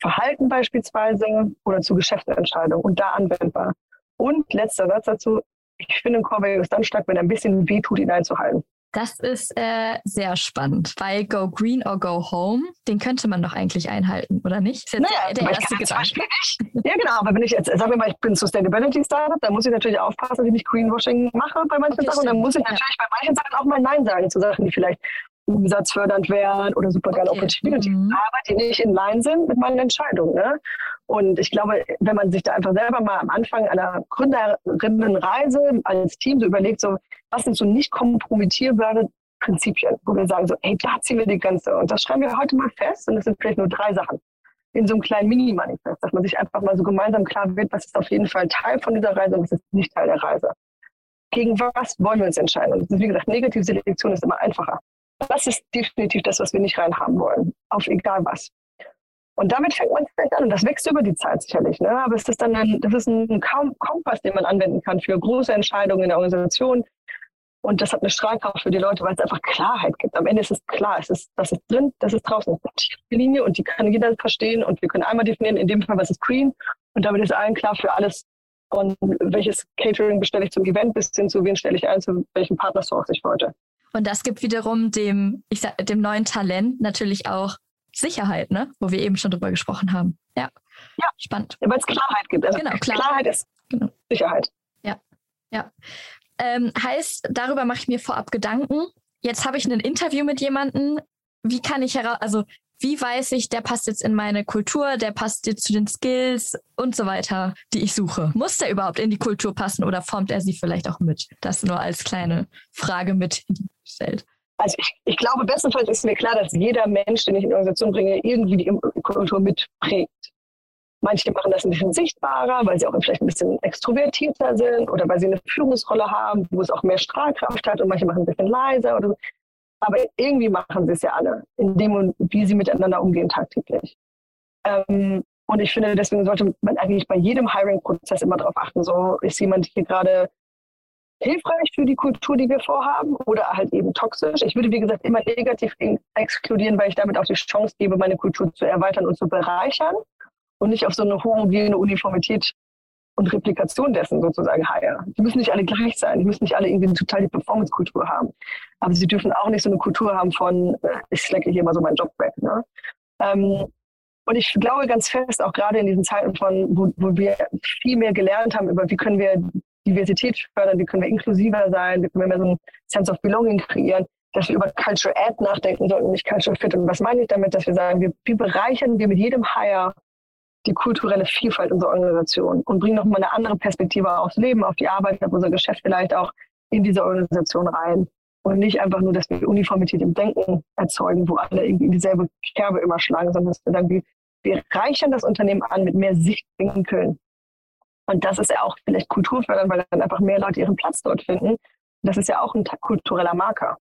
Verhalten beispielsweise oder zu Geschäftsentscheidungen und da anwendbar. Und letzter Satz dazu, ich finde ein Core Value ist dann stark, wenn er ein bisschen wehtut, ihn einzuhalten. Das ist äh, sehr spannend, weil Go Green or Go Home, den könnte man doch eigentlich einhalten, oder nicht? Ist jetzt naja, der, der erste Gedanke. Ja, genau, aber wenn ich jetzt, sagen wir mal, ich bin Sustainability Startup, dann muss ich natürlich aufpassen, dass ich nicht Greenwashing mache bei manchen okay, Sachen. Und dann muss ich natürlich ja. bei manchen Sachen auch mal Nein sagen zu Sachen, die vielleicht umsatzfördernd wären oder super geile okay. Opportunity, mhm. aber die nicht in Line sind mit meinen Entscheidungen. Ne? Und ich glaube, wenn man sich da einfach selber mal am Anfang einer Gründerinnenreise als Team so überlegt, so was sind so nicht kompromittierbare Prinzipien, wo wir sagen so, ey, da ziehen wir die Grenze. Und das schreiben wir heute mal fest und das sind vielleicht nur drei Sachen in so einem kleinen Mini-Manifest, dass man sich einfach mal so gemeinsam klar wird, was ist auf jeden Fall Teil von dieser Reise und was ist nicht Teil der Reise. Gegen was wollen wir uns entscheiden? Und wie gesagt, negative Selektion ist immer einfacher. Das ist definitiv das, was wir nicht reinhaben wollen, auf egal was. Und damit fängt man vielleicht an. Und das wächst über die Zeit sicherlich. Ne? Aber es ist dann ein, das ist ein Kompass, den man anwenden kann für große Entscheidungen in der Organisation. Und das hat eine Strahlkraft für die Leute, weil es einfach Klarheit gibt. Am Ende ist es klar, es ist, das ist drin, das ist draußen, das ist die Linie und die kann jeder verstehen. Und wir können einmal definieren, in dem Fall, was ist Green. Und damit ist allen klar für alles, von welches Catering bestelle ich zum Event bis hin zu wen stelle ich ein, zu welchem Partner source ich heute. Und das gibt wiederum dem, ich sag, dem neuen Talent natürlich auch Sicherheit, ne? Wo wir eben schon drüber gesprochen haben. Ja. Ja. Spannend. Ja, weil es Klarheit gibt. Also genau, Klarheit. Klarheit ist genau. Sicherheit. Ja. Ja. Ähm, heißt, darüber mache ich mir vorab Gedanken. Jetzt habe ich ein Interview mit jemandem. Wie kann ich heraus, also wie weiß ich, der passt jetzt in meine Kultur, der passt jetzt zu den Skills und so weiter, die ich suche? Muss der überhaupt in die Kultur passen oder formt er sie vielleicht auch mit? Das nur als kleine Frage mitgestellt. Also ich, ich glaube, bestenfalls ist mir klar, dass jeder Mensch, den ich in die Organisation bringe, irgendwie die Kultur mitprägt. Manche machen das ein bisschen sichtbarer, weil sie auch vielleicht ein bisschen extrovertierter sind oder weil sie eine Führungsrolle haben, wo es auch mehr Strahlkraft hat und manche machen ein bisschen leiser oder aber irgendwie machen sie es ja alle, in dem, wie sie miteinander umgehen tagtäglich. Ähm, und ich finde, deswegen sollte man eigentlich bei jedem Hiring-Prozess immer darauf achten, so ist jemand hier gerade hilfreich für die Kultur, die wir vorhaben, oder halt eben toxisch. Ich würde, wie gesagt, immer negativ exkludieren, weil ich damit auch die Chance gebe, meine Kultur zu erweitern und zu bereichern und nicht auf so eine homogene Uniformität und Replikation dessen sozusagen hire. Die müssen nicht alle gleich sein, die müssen nicht alle irgendwie total die Performance-Kultur haben. Aber sie dürfen auch nicht so eine Kultur haben von, äh, ich schlecke hier mal so meinen Job weg. Ne? Ähm, und ich glaube ganz fest, auch gerade in diesen Zeiten von, wo, wo wir viel mehr gelernt haben über, wie können wir Diversität fördern, wie können wir inklusiver sein, wie können wir mehr so ein Sense of Belonging kreieren, dass wir über Culture Add nachdenken sollten, nicht Culture Fit. Und was meine ich damit, dass wir sagen, wir, wie bereichern wir mit jedem Hire die kulturelle Vielfalt unserer Organisation und bringen nochmal eine andere Perspektive aufs Leben, auf die Arbeit, auf unser Geschäft vielleicht auch in diese Organisation rein. Und nicht einfach nur, dass wir Uniformität im Denken erzeugen, wo alle irgendwie dieselbe Kerbe immer schlagen, sondern dass wir dann, wir, wir reichern das Unternehmen an mit mehr Sichtwinkeln. Und das ist ja auch vielleicht kulturfördernd, weil dann einfach mehr Leute ihren Platz dort finden. Das ist ja auch ein kultureller Marker.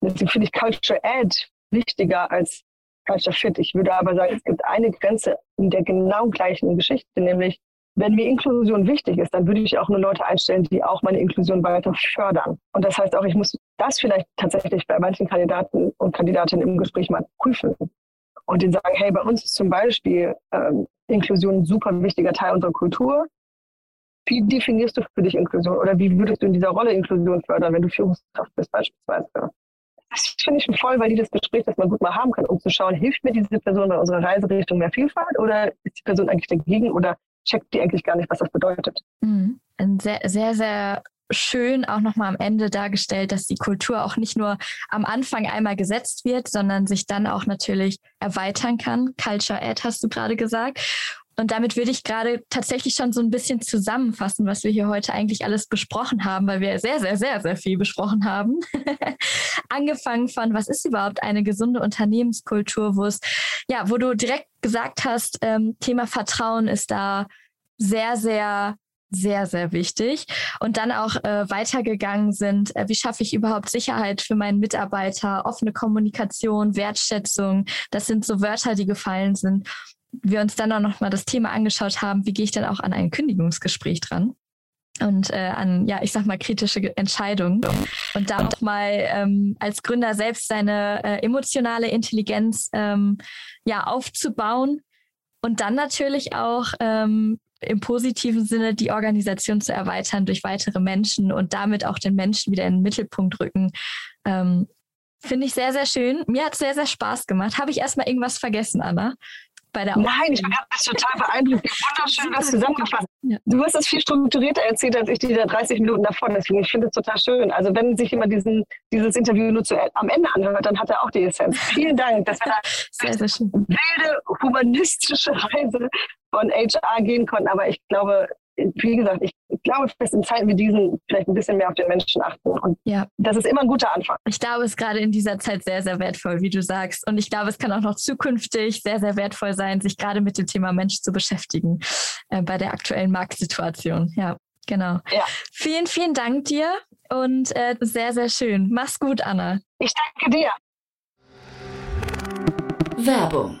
Deswegen finde ich Culture Add wichtiger als Culture Fit. Ich würde aber sagen, es gibt eine Grenze in der genau gleichen Geschichte, nämlich wenn mir Inklusion wichtig ist, dann würde ich auch nur Leute einstellen, die auch meine Inklusion weiter fördern. Und das heißt auch, ich muss das vielleicht tatsächlich bei manchen Kandidaten und Kandidatinnen im Gespräch mal prüfen und denen sagen, hey, bei uns ist zum Beispiel ähm, Inklusion ein super wichtiger Teil unserer Kultur. Wie definierst du für dich Inklusion oder wie würdest du in dieser Rolle Inklusion fördern, wenn du Führungskraft bist beispielsweise? Das finde ich voll valides Gespräch, das man gut mal haben kann, um zu schauen, hilft mir diese Person bei unserer Reiserichtung mehr Vielfalt oder ist die Person eigentlich dagegen oder checkt die eigentlich gar nicht, was das bedeutet? Mhm. Sehr, sehr, sehr schön auch nochmal am Ende dargestellt, dass die Kultur auch nicht nur am Anfang einmal gesetzt wird, sondern sich dann auch natürlich erweitern kann. Culture Ad hast du gerade gesagt. Und damit würde ich gerade tatsächlich schon so ein bisschen zusammenfassen, was wir hier heute eigentlich alles besprochen haben, weil wir sehr, sehr, sehr, sehr viel besprochen haben. Angefangen von, was ist überhaupt eine gesunde Unternehmenskultur, wo es, ja, wo du direkt gesagt hast, ähm, Thema Vertrauen ist da sehr, sehr sehr, sehr wichtig. Und dann auch äh, weitergegangen sind, äh, wie schaffe ich überhaupt Sicherheit für meinen Mitarbeiter, offene Kommunikation, Wertschätzung. Das sind so Wörter, die gefallen sind wir uns dann auch noch mal das Thema angeschaut haben, wie gehe ich denn auch an ein Kündigungsgespräch dran und äh, an, ja, ich sag mal, kritische Entscheidungen und da auch mal ähm, als Gründer selbst seine äh, emotionale Intelligenz ähm, ja aufzubauen und dann natürlich auch ähm, im positiven Sinne die Organisation zu erweitern durch weitere Menschen und damit auch den Menschen wieder in den Mittelpunkt rücken. Ähm, Finde ich sehr, sehr schön. Mir hat es sehr, sehr Spaß gemacht. Habe ich erstmal irgendwas vergessen, Anna? Bei der Nein, ich bin total beeindruckt. Wie wunderschön das zusammengefasst. Ja. Du hast es viel strukturierter erzählt als ich diese 30 Minuten davon. Deswegen, ich finde es total schön. Also wenn sich jemand diesen, dieses Interview nur zu, am Ende anhört, dann hat er auch die Essenz. Vielen Dank, dass wir da sehr, sehr wilde humanistische Reise von HR gehen konnten. Aber ich glaube, wie gesagt, ich, glaube, dass in Zeiten wie diesen vielleicht ein bisschen mehr auf den Menschen achten. Und ja. das ist immer ein guter Anfang. Ich glaube, es ist gerade in dieser Zeit sehr, sehr wertvoll, wie du sagst. Und ich glaube, es kann auch noch zukünftig sehr, sehr wertvoll sein, sich gerade mit dem Thema Mensch zu beschäftigen äh, bei der aktuellen Marktsituation. Ja, genau. Ja. Vielen, vielen Dank dir und äh, sehr, sehr schön. Mach's gut, Anna. Ich danke dir. Werbung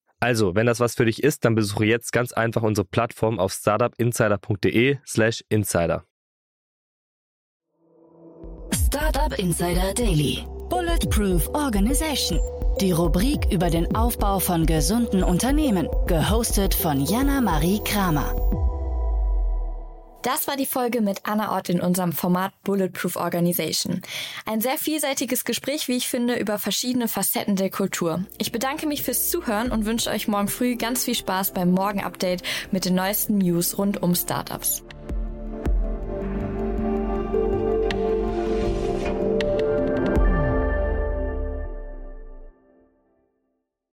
Also, wenn das was für dich ist, dann besuche jetzt ganz einfach unsere Plattform auf startupinsider.de/slash insider. Startup Insider Daily. Bulletproof Organization. Die Rubrik über den Aufbau von gesunden Unternehmen. Gehostet von Jana Marie Kramer. Das war die Folge mit Anna Ott in unserem Format Bulletproof Organization. Ein sehr vielseitiges Gespräch, wie ich finde, über verschiedene Facetten der Kultur. Ich bedanke mich fürs Zuhören und wünsche euch morgen früh ganz viel Spaß beim Morgen-Update mit den neuesten News rund um Startups.